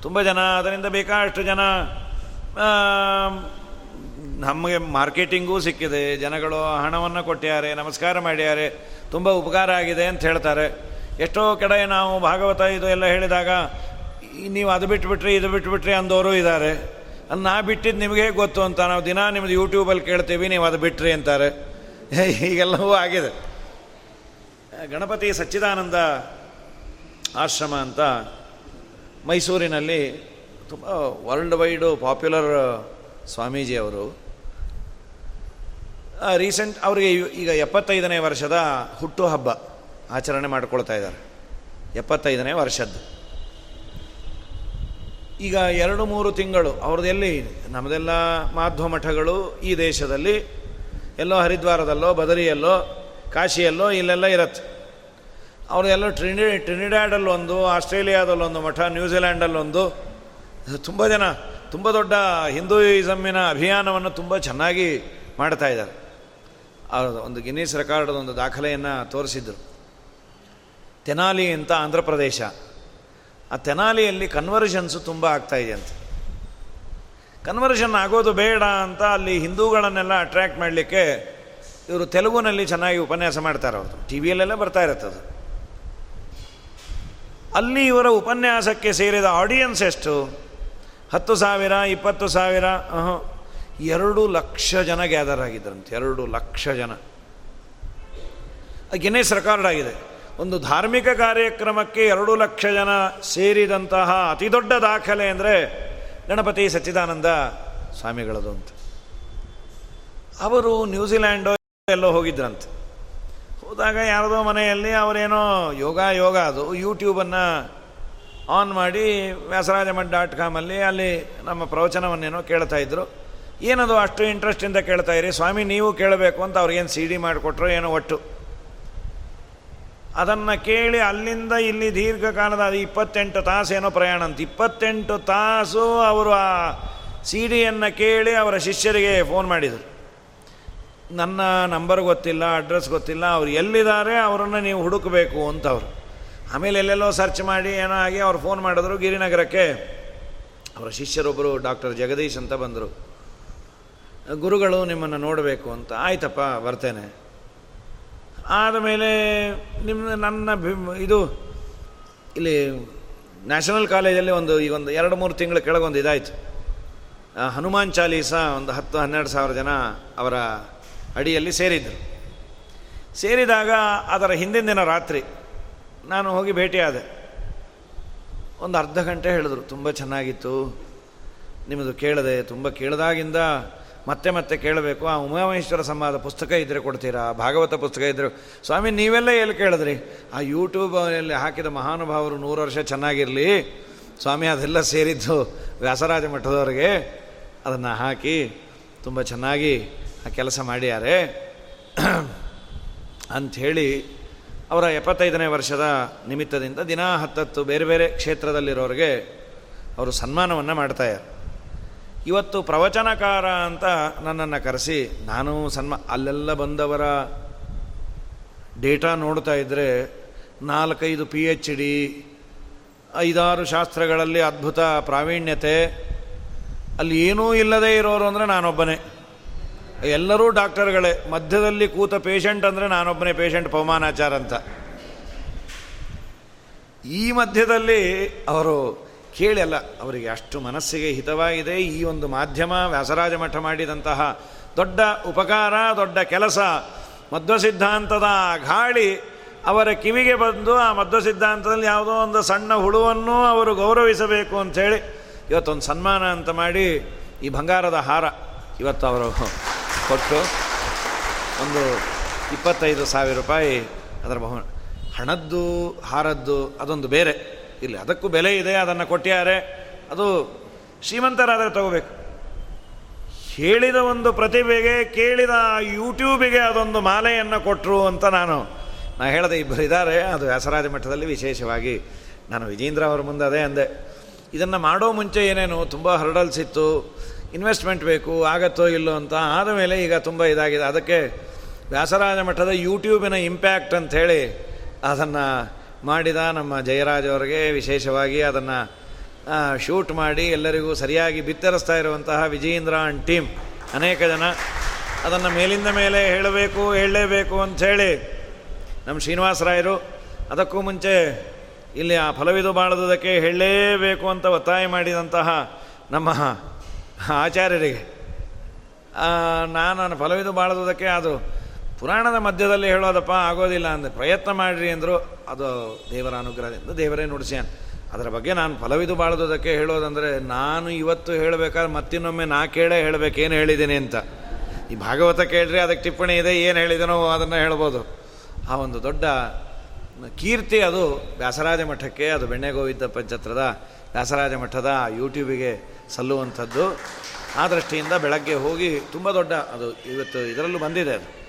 [SPEAKER 1] ತುಂಬ ಜನ ಅದರಿಂದ ಬೇಕಾದಷ್ಟು ಜನ ನಮಗೆ ಮಾರ್ಕೆಟಿಂಗೂ ಸಿಕ್ಕಿದೆ. ಜನಗಳು ಹಣವನ್ನು ಕೊಟ್ಟಿದ್ದಾರೆ, ನಮಸ್ಕಾರ ಮಾಡಿದ್ದಾರೆ. ತುಂಬ ಉಪಕಾರ ಆಗಿದೆ ಅಂತ ಹೇಳ್ತಾರೆ. ಎಷ್ಟೋ ಕಡೆ ನಾವು ಭಾಗವತ ಇದು ಎಲ್ಲ ಹೇಳಿದಾಗ ನೀವು ಅದು ಬಿಟ್ಟುಬಿಟ್ರಿ ಇದು ಬಿಟ್ಟುಬಿಟ್ರಿ ಅಂದವರು ಇದ್ದಾರೆ. ಅದು ನಾ ಬಿಟ್ಟಿದ್ದು ನಿಮಗೆ ಗೊತ್ತು ಅಂತ. ನಾವು ದಿನ ನಿಮ್ಮದು ಯೂಟ್ಯೂಬಲ್ಲಿ ಕೇಳ್ತೀವಿ, ನೀವು ಅದು ಬಿಟ್ರಿ ಅಂತಾರೆ. ಹೀಗೆಲ್ಲವೂ ಆಗಿದೆ. ಗಣಪತಿ ಸಚ್ಚಿದಾನಂದ ಆಶ್ರಮ ಅಂತ ಮೈಸೂರಿನಲ್ಲಿ ತುಂಬ ವರ್ಲ್ಡ್ ವೈಡು ಪಾಪ್ಯುಲರ್ ಸ್ವಾಮೀಜಿಯವರು ರೀಸೆಂಟ್ ಅವರಿಗೆ ಈಗ ಎಪ್ಪತ್ತೈದನೇ ವರ್ಷದ ಹುಟ್ಟುಹಬ್ಬ ಆಚರಣೆ ಮಾಡಿಕೊಳ್ತಾ ಇದ್ದಾರೆ. ಎಪ್ಪತ್ತೈದನೇ ವರ್ಷದ್ದು. ಈಗ ಎರಡು ಮೂರು ತಿಂಗಳು ಅವ್ರದ್ದೆಲ್ಲಿ ನಮ್ಮದೆಲ್ಲ ಮಾಧ್ವ ಮಠಗಳು ಈ ದೇಶದಲ್ಲಿ. ಎಲ್ಲೋ ಹರಿದ್ವಾರದಲ್ಲೋ, ಬದರಿಯಲ್ಲೋ, ಕಾಶಿಯಲ್ಲೋ, ಇಲ್ಲೆಲ್ಲ ಇರತ್ತೆ. ಅವ್ರದ್ದೆಲ್ಲೋ ಟ್ರಿನಿ ಟ್ರಿನಿಡ್ಯಾಡಲ್ಲೊಂದು ಆಸ್ಟ್ರೇಲಿಯಾದಲ್ಲೊಂದು ಮಠ ನ್ಯೂಜಿಲ್ಯಾಂಡಲ್ಲೊಂದು ತುಂಬ ಜನ, ತುಂಬ ದೊಡ್ಡ ಹಿಂದೂಯಿಸಮ್ಮಿನ ಅಭಿಯಾನವನ್ನು ತುಂಬ ಚೆನ್ನಾಗಿ ಮಾಡ್ತಾ ಇದ್ದಾರೆ. ಒಂದು ಗಿನ್ನೀಸ್ ರೆಕಾರ್ಡ್ ಒಂದು ದಾಖಲೆಯನ್ನು ತೋರಿಸಿದ್ರು. ತೆನಾಲಿ ಅಂತ ಆಂಧ್ರ ಪ್ರದೇಶ. ಆ ತೆನಾಲಿಯಲ್ಲಿ ಕನ್ವರ್ಷನ್ಸು ತುಂಬ ಆಗ್ತಾಯಿದೆ ಅಂತ. ಕನ್ವರ್ಷನ್ ಆಗೋದು ಬೇಡ ಅಂತ ಅಲ್ಲಿ ಹಿಂದೂಗಳನ್ನೆಲ್ಲ ಅಟ್ರ್ಯಾಕ್ಟ್ ಮಾಡಲಿಕ್ಕೆ ಇವರು ತೆಲುಗುನಲ್ಲಿ ಚೆನ್ನಾಗಿ ಉಪನ್ಯಾಸ ಮಾಡ್ತಾರೆ ಅವರು. ಟಿ ವಿಯಲ್ಲೆಲ್ಲ ಬರ್ತಾ ಇರುತ್ತೆ ಅದು ಅಲ್ಲಿ ಇವರ ಉಪನ್ಯಾಸಕ್ಕೆ ಸೇರಿದ ಆಡಿಯನ್ಸ್ ಎಷ್ಟು ಹತ್ತು ಸಾವಿರ, ಇಪ್ಪತ್ತು ಸಾವಿರ ಎರಡು ಲಕ್ಷ ಜನ ಗ್ಯಾದರ್ ಆಗಿದ್ದರಂತೆ ಎರಡು ಲಕ್ಷ ಜನ. ಗಿನ್ನೆಸ್ ರೆಕಾರ್ಡ್ ಆಗಿದೆ. ಒಂದು ಧಾರ್ಮಿಕ ಕಾರ್ಯಕ್ರಮಕ್ಕೆ ಎರಡು ಲಕ್ಷ ಜನ ಸೇರಿದಂತಹ ಅತಿ ದೊಡ್ಡ ದಾಖಲೆ ಅಂದರೆ ಗಣಪತಿ ಸಚ್ಚಿದಾನಂದ ಸ್ವಾಮಿಗಳದು ಅಂತ. ಅವರು ನ್ಯೂಜಿಲ್ಯಾಂಡೋ ಎಲ್ಲೋ ಹೋಗಿದ್ರಂತೆ. ಹೋದಾಗ ಯಾರದೋ ಮನೆಯಲ್ಲಿ ಅವರೇನೋ ಯೋಗ ಯೋಗ ಅದು ಯೂಟ್ಯೂಬನ್ನು ಆನ್ ಮಾಡಿ ವ್ಯಾಸರಾಜ ಮಠ ಡಾಟ್ ಕಾಮಲ್ಲಿ ಅಲ್ಲಿ ನಮ್ಮ ಪ್ರವಚನವನ್ನೇನೋ ಕೇಳ್ತಾ ಇದ್ರು. ಏನದು ಅಷ್ಟು ಇಂಟ್ರೆಸ್ಟಿಂದ ಕೇಳ್ತಾ ಇರಿ? ಸ್ವಾಮಿ, ನೀವು ಕೇಳಬೇಕು ಅಂತ ಅವ್ರಿಗೇನು ಸಿ ಡಿ ಮಾಡಿಕೊಟ್ರು ಏನೋ ಒಟ್ಟು. ಅದನ್ನು ಕೇಳಿ ಅಲ್ಲಿಂದ ಇಲ್ಲಿ ದೀರ್ಘಕಾಲದ ಅದು ಇಪ್ಪತ್ತೆಂಟು ತಾಸು ಏನೋ ಪ್ರಯಾಣ ಅಂತ. ಇಪ್ಪತ್ತೆಂಟು ತಾಸು ಅವರು ಆ ಸಿ ಡಿಯನ್ನು ಕೇಳಿ ಅವರ ಶಿಷ್ಯರಿಗೆ ಫೋನ್ ಮಾಡಿದರು. ನನ್ನ ನಂಬರ್ ಗೊತ್ತಿಲ್ಲ, ಅಡ್ರೆಸ್ ಗೊತ್ತಿಲ್ಲ, ಅವ್ರು ಎಲ್ಲಿದ್ದಾರೆ ಅವರನ್ನು ನೀವು ಹುಡುಕಬೇಕು ಅಂತ ಅವರು ಆಮೇಲೆ ಎಲ್ಲೆಲ್ಲೋ ಸರ್ಚ್ ಮಾಡಿ ಏನೋ ಆಗಿ ಅವ್ರು ಫೋನ್ ಮಾಡಿದ್ರು ಗಿರಿನಗರಕ್ಕೆ. ಅವರ ಶಿಷ್ಯರೊಬ್ಬರು ಡಾಕ್ಟರ್ ಜಗದೀಶ್ ಅಂತ ಬಂದರು. ಗುರುಗಳು ನಿಮ್ಮನ್ನು ನೋಡಬೇಕು ಅಂತ. ಆಯ್ತಪ್ಪ, ಬರ್ತೇನೆ. ಆದಮೇಲೆ ನಿಮ್ಮ ನನ್ನ ಇದು, ಇಲ್ಲಿ ನ್ಯಾಷನಲ್ ಕಾಲೇಜಲ್ಲಿ ಒಂದು, ಈಗ ಒಂದು ಎರಡು ಮೂರು ತಿಂಗಳ ಕೆಳಗೊಂದು ಇದಾಯಿತು. ಹನುಮಾನ್ ಚಾಲೀಸ ಒಂದು ಹತ್ತು ಹನ್ನೆರಡು ಸಾವಿರ ಜನ ಅವರ ಅಡಿಯಲ್ಲಿ ಸೇರಿದ್ದರು. ಸೇರಿದಾಗ ಅದರ ಹಿಂದಿನ ದಿನ ರಾತ್ರಿ ನಾನು ಹೋಗಿ ಭೇಟಿಯಾದೆ ಒಂದು ಅರ್ಧ ಗಂಟೆ ಹೇಳಿದ್ರು, ತುಂಬ ಚೆನ್ನಾಗಿತ್ತು. ನಿಮ್ಮದು ಕೇಳಿದೆ, ತುಂಬ ಕೇಳಿದಾಗಿಂದ ಮತ್ತೆ ಮತ್ತೆ ಕೇಳಬೇಕು. ಆ ಉಮಾಮಹೇಶ್ವರ ಸಂವಾದ ಪುಸ್ತಕ ಇದ್ದರೆ ಕೊಡ್ತೀರಾ? ಭಾಗವತ ಪುಸ್ತಕ ಇದ್ದರೆ ಸ್ವಾಮಿ, ನೀವೆಲ್ಲ ಎಲ್ಲಿ ಕೇಳಿದ್ರಿ? ಆ ಯೂಟ್ಯೂಬಲ್ಲಿ ಹಾಕಿದ ಮಹಾನುಭಾವರು ನೂರು ವರ್ಷ ಚೆನ್ನಾಗಿರಲಿ. ಸ್ವಾಮಿ, ಅದೆಲ್ಲ ಸೇರಿದ್ದು ವ್ಯಾಸರಾಜ ಮಠದವರಿಗೆ. ಅದನ್ನು ಹಾಕಿ, ತುಂಬ ಚೆನ್ನಾಗಿ ಆ ಕೆಲಸ ಮಾಡ್ಯಾರೆ. ಅಂಥೇಳಿ ಅವರ ಎಪ್ಪತ್ತೈದನೇ ವರ್ಷದ ನಿಮಿತ್ತದಿಂದ ದಿನ ಹತ್ತತ್ತು ಬೇರೆ ಬೇರೆ ಕ್ಷೇತ್ರದಲ್ಲಿರೋರಿಗೆ ಅವರು ಸನ್ಮಾನವನ್ನು ಮಾಡ್ತಾಯಿದ್ದಾರೆ ಇವತ್ತು ಪ್ರವಚನಕಾರ ಅಂತ ನನ್ನನ್ನು ಕರೆಸಿ ನಾನು ಸನ್ಮಾ, ಅಲ್ಲೆಲ್ಲ ಬಂದವರ ಡೇಟಾ ನೋಡ್ತಾ ಇದ್ದರೆ ನಾಲ್ಕೈದು ಪಿ ಎಚ್ ಡಿ ಐದಾರು ಶಾಸ್ತ್ರಗಳಲ್ಲಿ ಅದ್ಭುತ ಪ್ರಾವೀಣ್ಯತೆ, ಅಲ್ಲಿ ಏನೂ ಇಲ್ಲದೇ ಇರೋರು ಅಂದರೆ ನಾನೊಬ್ಬನೇ. ಎಲ್ಲರೂ ಡಾಕ್ಟರ್ಗಳೇ, ಮಧ್ಯದಲ್ಲಿ ಕೂತ ಪೇಷಂಟ್ ಅಂದರೆ ನಾನೊಬ್ಬನೇ ಪೇಷಂಟ್ ಪವಮಾನಾಚಾರ ಅಂತ. ಈ ಮಧ್ಯದಲ್ಲಿ ಅವರು ಕೇಳಲ್ಲ ಅವರಿಗೆ ಅಷ್ಟು ಮನಸ್ಸಿಗೆ ಹಿತವಾಗಿದೆ, ಈ ಒಂದು ಮಾಧ್ಯಮ ವ್ಯಾಸರಾಜ ಮಠ ಮಾಡಿದಂತಹ ದೊಡ್ಡ ಉಪಕಾರ, ದೊಡ್ಡ ಕೆಲಸ ಮಧ್ವ ಸಿದ್ಧಾಂತದ ಗಾಳಿ ಅವರ ಕಿವಿಗೆ ಬಂದು ಆ ಮಧ್ವ ಸಿದ್ಧಾಂತದಲ್ಲಿ ಯಾವುದೋ ಒಂದು ಸಣ್ಣ ಹುಳುವನ್ನು ಅವರು ಗೌರವಿಸಬೇಕು ಅಂಥೇಳಿ ಇವತ್ತೊಂದು ಸನ್ಮಾನ ಅಂತ ಮಾಡಿ ಈ ಬಂಗಾರದ ಹಾರ ಇವತ್ತು ಅವರು ಕೊಟ್ಟು ಒಂದು ಇಪ್ಪತ್ತೈದು ಸಾವಿರ ರೂಪಾಯಿ ಅದರ ಬಹು, ಹಣದ್ದು, ಹಾರದ್ದು, ಅದೊಂದು ಬೇರೆ. ಇಲ್ಲಿ ಅದಕ್ಕೂ ಬೆಲೆ ಇದೆ, ಅದನ್ನು ಕೊಟ್ಟಿದ್ದಾರೆ. ಅದು ಶ್ರೀಮಂತರಾದರೆ ತಗೋಬೇಕು. ಹೇಳಿದ ಒಂದು ಪ್ರತಿಭೆಗೆ, ಕೇಳಿದ ಯೂಟ್ಯೂಬಿಗೆ ಅದೊಂದು ಮಾಲೆಯನ್ನು ಕೊಟ್ಟರು ಅಂತ ನಾನು, ನಾ ಹೇಳಿದೆ ಇಬ್ಬರು ಇದ್ದಾರೆ. ಅದು ವ್ಯಾಸರಾಜ ಮಠದಲ್ಲಿ ವಿಶೇಷವಾಗಿ ನಾನು ವಿಜೇಂದ್ರ ಅವರ ಮುಂದೆ ಅದೇ ಅಂದೆ. ಇದನ್ನು ಮಾಡೋ ಮುಂಚೆ ಏನೇನು, ತುಂಬ ಹರ್ಡಲ್ಸ್ ಇನ್ವೆಸ್ಟ್ಮೆಂಟ್ ಬೇಕು, ಆಗತ್ತೋ ಇಲ್ಲೋ ಅಂತ ಆದಮೇಲೆ ಈಗ ತುಂಬ ಇದಾಗಿದೆ. ಅದಕ್ಕೆ ವ್ಯಾಸರಾಜ ಮಠದ ಯೂಟ್ಯೂಬಿನ ಇಂಪ್ಯಾಕ್ಟ್ ಅಂಥೇಳಿ ಅದನ್ನು ಮಾಡಿದ ನಮ್ಮ ಜಯರಾಜ್ ಅವರಿಗೆ ವಿಶೇಷವಾಗಿ ಅದನ್ನು ಶೂಟ್ ಮಾಡಿ ಎಲ್ಲರಿಗೂ ಸರಿಯಾಗಿ ಬಿತ್ತರಿಸ್ತಾ ಇರುವಂತಹ ವಿಜಯೇಂದ್ರ ಆ್ಯಂಡ್ ಟೀಮ್ ಅನೇಕ ಜನ ಅದನ್ನು ಮೇಲಿಂದ ಮೇಲೆ ಹೇಳಬೇಕು, ಹೇಳಲೇಬೇಕು ಅಂಥೇಳಿ ನಮ್ಮ ಶ್ರೀನಿವಾಸರಾಯರು ಅದಕ್ಕೂ ಮುಂಚೆ ಇಲ್ಲಿ ಆ ಫಲವಿದು ಬಾಳದುದಕ್ಕೆ ಹೇಳಲೇಬೇಕು ಅಂತ ಒತ್ತಾಯ ಮಾಡಿದಂತಹ ನಮ್ಮ ಆಚಾರ್ಯರಿಗೆ. ನಾನು ಫಲವಿದು ಬಾಳದುದಕ್ಕೆ ಅದು ಪುರಾಣದ ಮಧ್ಯದಲ್ಲಿ ಹೇಳೋದಪ್ಪ, ಆಗೋದಿಲ್ಲ ಅಂದರೆ ಪ್ರಯತ್ನ ಮಾಡಿರಿ ಅಂದರು, ಅದು ದೇವರ ಅನುಗ್ರಹದಿಂದ ದೇವರೇ ನುಡಿಸ್ಯಾನ. ಅದರ ಬಗ್ಗೆ ನಾನು ಫಲವಿದು ಬಾಳದುದಕ್ಕೆ ಹೇಳೋದಂದರೆ, ನಾನು ಇವತ್ತು ಹೇಳಬೇಕಾದ್ರೆ ಮತ್ತಿನ್ನೊಮ್ಮೆ ನಾ ಕೇಳೇ ಹೇಳಬೇಕೇನು ಹೇಳಿದ್ದೀನಿ ಅಂತ. ಈ ಭಾಗವತ ಕೇಳ್ರಿ, ಅದಕ್ಕೆ ಟಿಪ್ಪಣಿ ಇದೆ, ಏನು ಹೇಳಿದನೋ ಅದನ್ನು ಹೇಳ್ಬೋದು. ಆ ಒಂದು ದೊಡ್ಡ ಕೀರ್ತಿ ಅದು ವ್ಯಾಸರಾಜ ಮಠಕ್ಕೆ, ಅದು ಬೆಣ್ಣೆಗೋವಿದ್ದ ಪಂಚತ್ರದ ವ್ಯಾಸರಾಜ ಮಠದ ಯೂಟ್ಯೂಬಿಗೆ ಸಲ್ಲುವಂಥದ್ದು. ಆ ದೃಷ್ಟಿಯಿಂದ ಬೆಳಗ್ಗೆ ಹೋಗಿ ತುಂಬ ದೊಡ್ಡ ಅದು ಇವತ್ತು ಇದರಲ್ಲೂ ಬಂದಿದೆ ಅದು.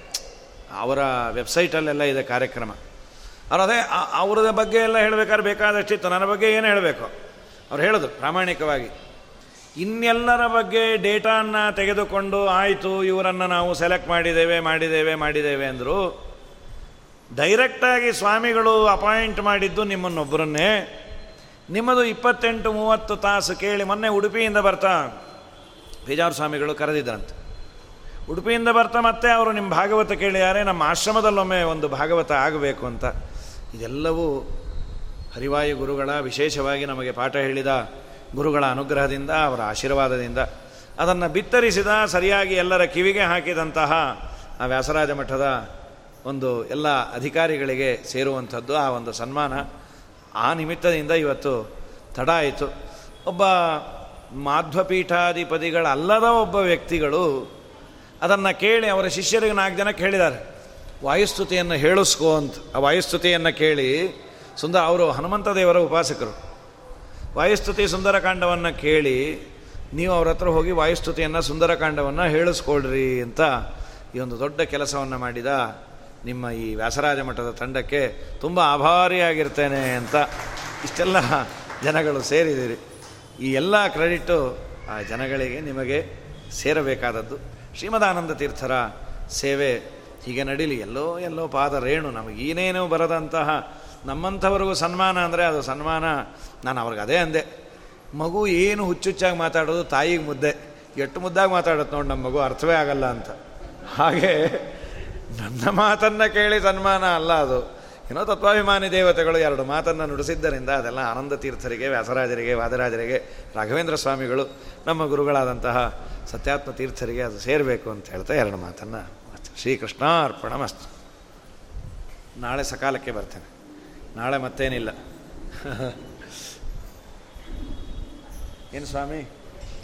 [SPEAKER 1] ಅವರ ವೆಬ್ಸೈಟಲ್ಲೆಲ್ಲ ಇದೆ ಕಾರ್ಯಕ್ರಮ. ಅದೇ ಅವ್ರದ ಬಗ್ಗೆ ಎಲ್ಲ ಹೇಳಬೇಕಾದ್ರೆ ಬೇಕಾದಷ್ಟಿತ್ತು ನನ್ನ ಬಗ್ಗೆ ಏನು ಹೇಳಬೇಕು? ಅವ್ರು ಹೇಳೋದು ಪ್ರಾಮಾಣಿಕವಾಗಿ. ಇನ್ನೆಲ್ಲರ ಬಗ್ಗೆ ಡೇಟಾನ ತೆಗೆದುಕೊಂಡು ಆಯಿತು, ಇವರನ್ನು ನಾವು ಸೆಲೆಕ್ಟ್ ಮಾಡಿದ್ದೇವೆ ಮಾಡಿದ್ದೇವೆ ಮಾಡಿದ್ದೇವೆ ಅಂದರು, ಡೈರೆಕ್ಟಾಗಿ ಸ್ವಾಮಿಗಳು ಅಪಾಯಿಂಟ್ ಮಾಡಿದ್ದು ನಿಮ್ಮನ್ನೊಬ್ಬರನ್ನೇ ನಿಮ್ಮದು ಇಪ್ಪತ್ತೆಂಟು ಮೂವತ್ತು ತಾಸು ಕೇಳಿ ಮೊನ್ನೆ ಉಡುಪಿಯಿಂದ ಬರ್ತಾ. ಬೇಜಾರು ಸ್ವಾಮಿಗಳು ಕರೆದಿದ್ದರಂತೆ. ಉಡುಪಿಯಿಂದ ಬರ್ತಾ ಮತ್ತೆ ಅವರು ನಿಮ್ಮ ಭಾಗವತ ಕೇಳಿದ್ದಾರೆ ನಮ್ಮ ಆಶ್ರಮದಲ್ಲೊಮ್ಮೆ ಒಂದು ಭಾಗವತ ಆಗಬೇಕು ಅಂತ. ಇದೆಲ್ಲವೂ ಹರಿವಾಯು ಗುರುಗಳ, ವಿಶೇಷವಾಗಿ ನಮಗೆ ಪಾಠ ಹೇಳಿದ ಗುರುಗಳ ಅನುಗ್ರಹದಿಂದ, ಅವರ ಆಶೀರ್ವಾದದಿಂದ. ಅದನ್ನು ಬಿತ್ತರಿಸಿದ, ಸರಿಯಾಗಿ ಎಲ್ಲರ ಕಿವಿಗೆ ಹಾಕಿದಂತಹ ಆ ವ್ಯಾಸರಾಜ ಮಠದ ಒಂದು ಎಲ್ಲ ಅಧಿಕಾರಿಗಳಿಗೆ ಸೇರುವಂಥದ್ದು ಆ ಒಂದು ಸನ್ಮಾನ. ಆ ನಿಮಿತ್ತದಿಂದ ಇವತ್ತು ತಡ ಆಯಿತು. ಒಬ್ಬ ಮಾಧ್ವಪೀಠಾಧಿಪತಿಗಳಲ್ಲದ ಒಬ್ಬ ವ್ಯಕ್ತಿಗಳು ಅದನ್ನು ಕೇಳಿ ಅವರ ಶಿಷ್ಯರಿಗೆ ನಾಲ್ಕು ಜನಕ್ಕೆ ಹೇಳಿದ್ದಾರೆ ವಾಯುಸ್ತುತಿಯನ್ನು ಹೇಳಿಸ್ಕೋ ಅಂತ. ಆ ವಾಯುಸ್ತುತಿಯನ್ನು ಕೇಳಿ ಸುಂದರ ಅವರು ಹನುಮಂತ ದೇವರ ಉಪಾಸಕರು. ವಾಯುಸ್ತುತಿ ಸುಂದರಕಾಂಡವನ್ನು ಕೇಳಿ ನೀವು ಅವ್ರ ಹತ್ರ ಹೋಗಿ ವಾಯುಸ್ತುತಿಯನ್ನು ಸುಂದರಕಾಂಡವನ್ನು ಹೇಳಿಸ್ಕೊಳ್ರಿ ಅಂತ ಈ ಒಂದು ದೊಡ್ಡ ಕೆಲಸವನ್ನು ಮಾಡಿದ ನಿಮ್ಮ ಈ ವ್ಯಾಸರಾಜ ಮಠದ ತಂಡಕ್ಕೆ ತುಂಬ ಆಭಾರಿಯಾಗಿರ್ತೇನೆ ಅಂತ ಇಷ್ಟೆಲ್ಲ ಜನಗಳು ಸೇರಿದಿರಿ ಈ ಎಲ್ಲ ಕ್ರೆಡಿಟು ಆ ಜನಗಳಿಗೆ ನಿಮಗೆ ಸೇರಬೇಕಾದದ್ದು. ಶ್ರೀಮದಾನಂದ ತೀರ್ಥರ ಸೇವೆ ಹೀಗೆ ನಡೀಲಿ. ಎಲ್ಲೋ ಎಲ್ಲೋ ಪಾದ ರೇಣು ನಮಗೇನೇನೋ ಬರದಂತಹ ನಮ್ಮಂಥವ್ರಿಗೂ ಸನ್ಮಾನ ಅಂದರೆ ಅದು ಸನ್ಮಾನ ನಾನು ಅವ್ರಿಗೆ ಅದೇ ಅಂದೆ. ಮಗು ಏನು ಹುಚ್ಚುಚ್ಚಾಗಿ ಮಾತಾಡೋದು ತಾಯಿಗೆ ಮುದ್ದೆ. ಎಟ್ಟು ಮುದ್ದಾಗಿ ಮಾತಾಡುತ್ತೆ ನೋಡಿ ನಮ್ಮ ಮಗು, ಅರ್ಥವೇ ಆಗಲ್ಲ ಅಂತ. ಹಾಗೆ ನನ್ನ ಮಾತನ್ನು ಕೇಳಿ ಸನ್ಮಾನ ಅಲ್ಲ ಅದು. ಏನೋ ತತ್ವಾಭಿಮಾನಿ ದೇವತೆಗಳು ಎರಡು ಮಾತನ್ನು ನುಡಿಸಿದ್ದರಿಂದ ಅದೆಲ್ಲ ಆನಂದ ತೀರ್ಥರಿಗೆ, ವ್ಯಾಸರಾಜರಿಗೆ, ವಾದರಾಜರಿಗೆ, ರಾಘವೇಂದ್ರ ಸ್ವಾಮಿಗಳು, ನಮ್ಮ ಗುರುಗಳಾದಂತಹ ಸತ್ಯಾತ್ಮ ತೀರ್ಥರಿಗೆ ಅದು ಸೇರಬೇಕು ಅಂತ ಹೇಳ್ತಾ ಎರಡು ಮಾತನ್ನು ಶ್ರೀಕೃಷ್ಣ ಅರ್ಪಣ ಮಸ್ತ್ ನಾಳೆ ಸಕಾಲಕ್ಕೆ ಬರ್ತೇನೆ. ನಾಳೆ ಮತ್ತೇನಿಲ್ಲ. [laughs] ಏನು ಸ್ವಾಮಿ?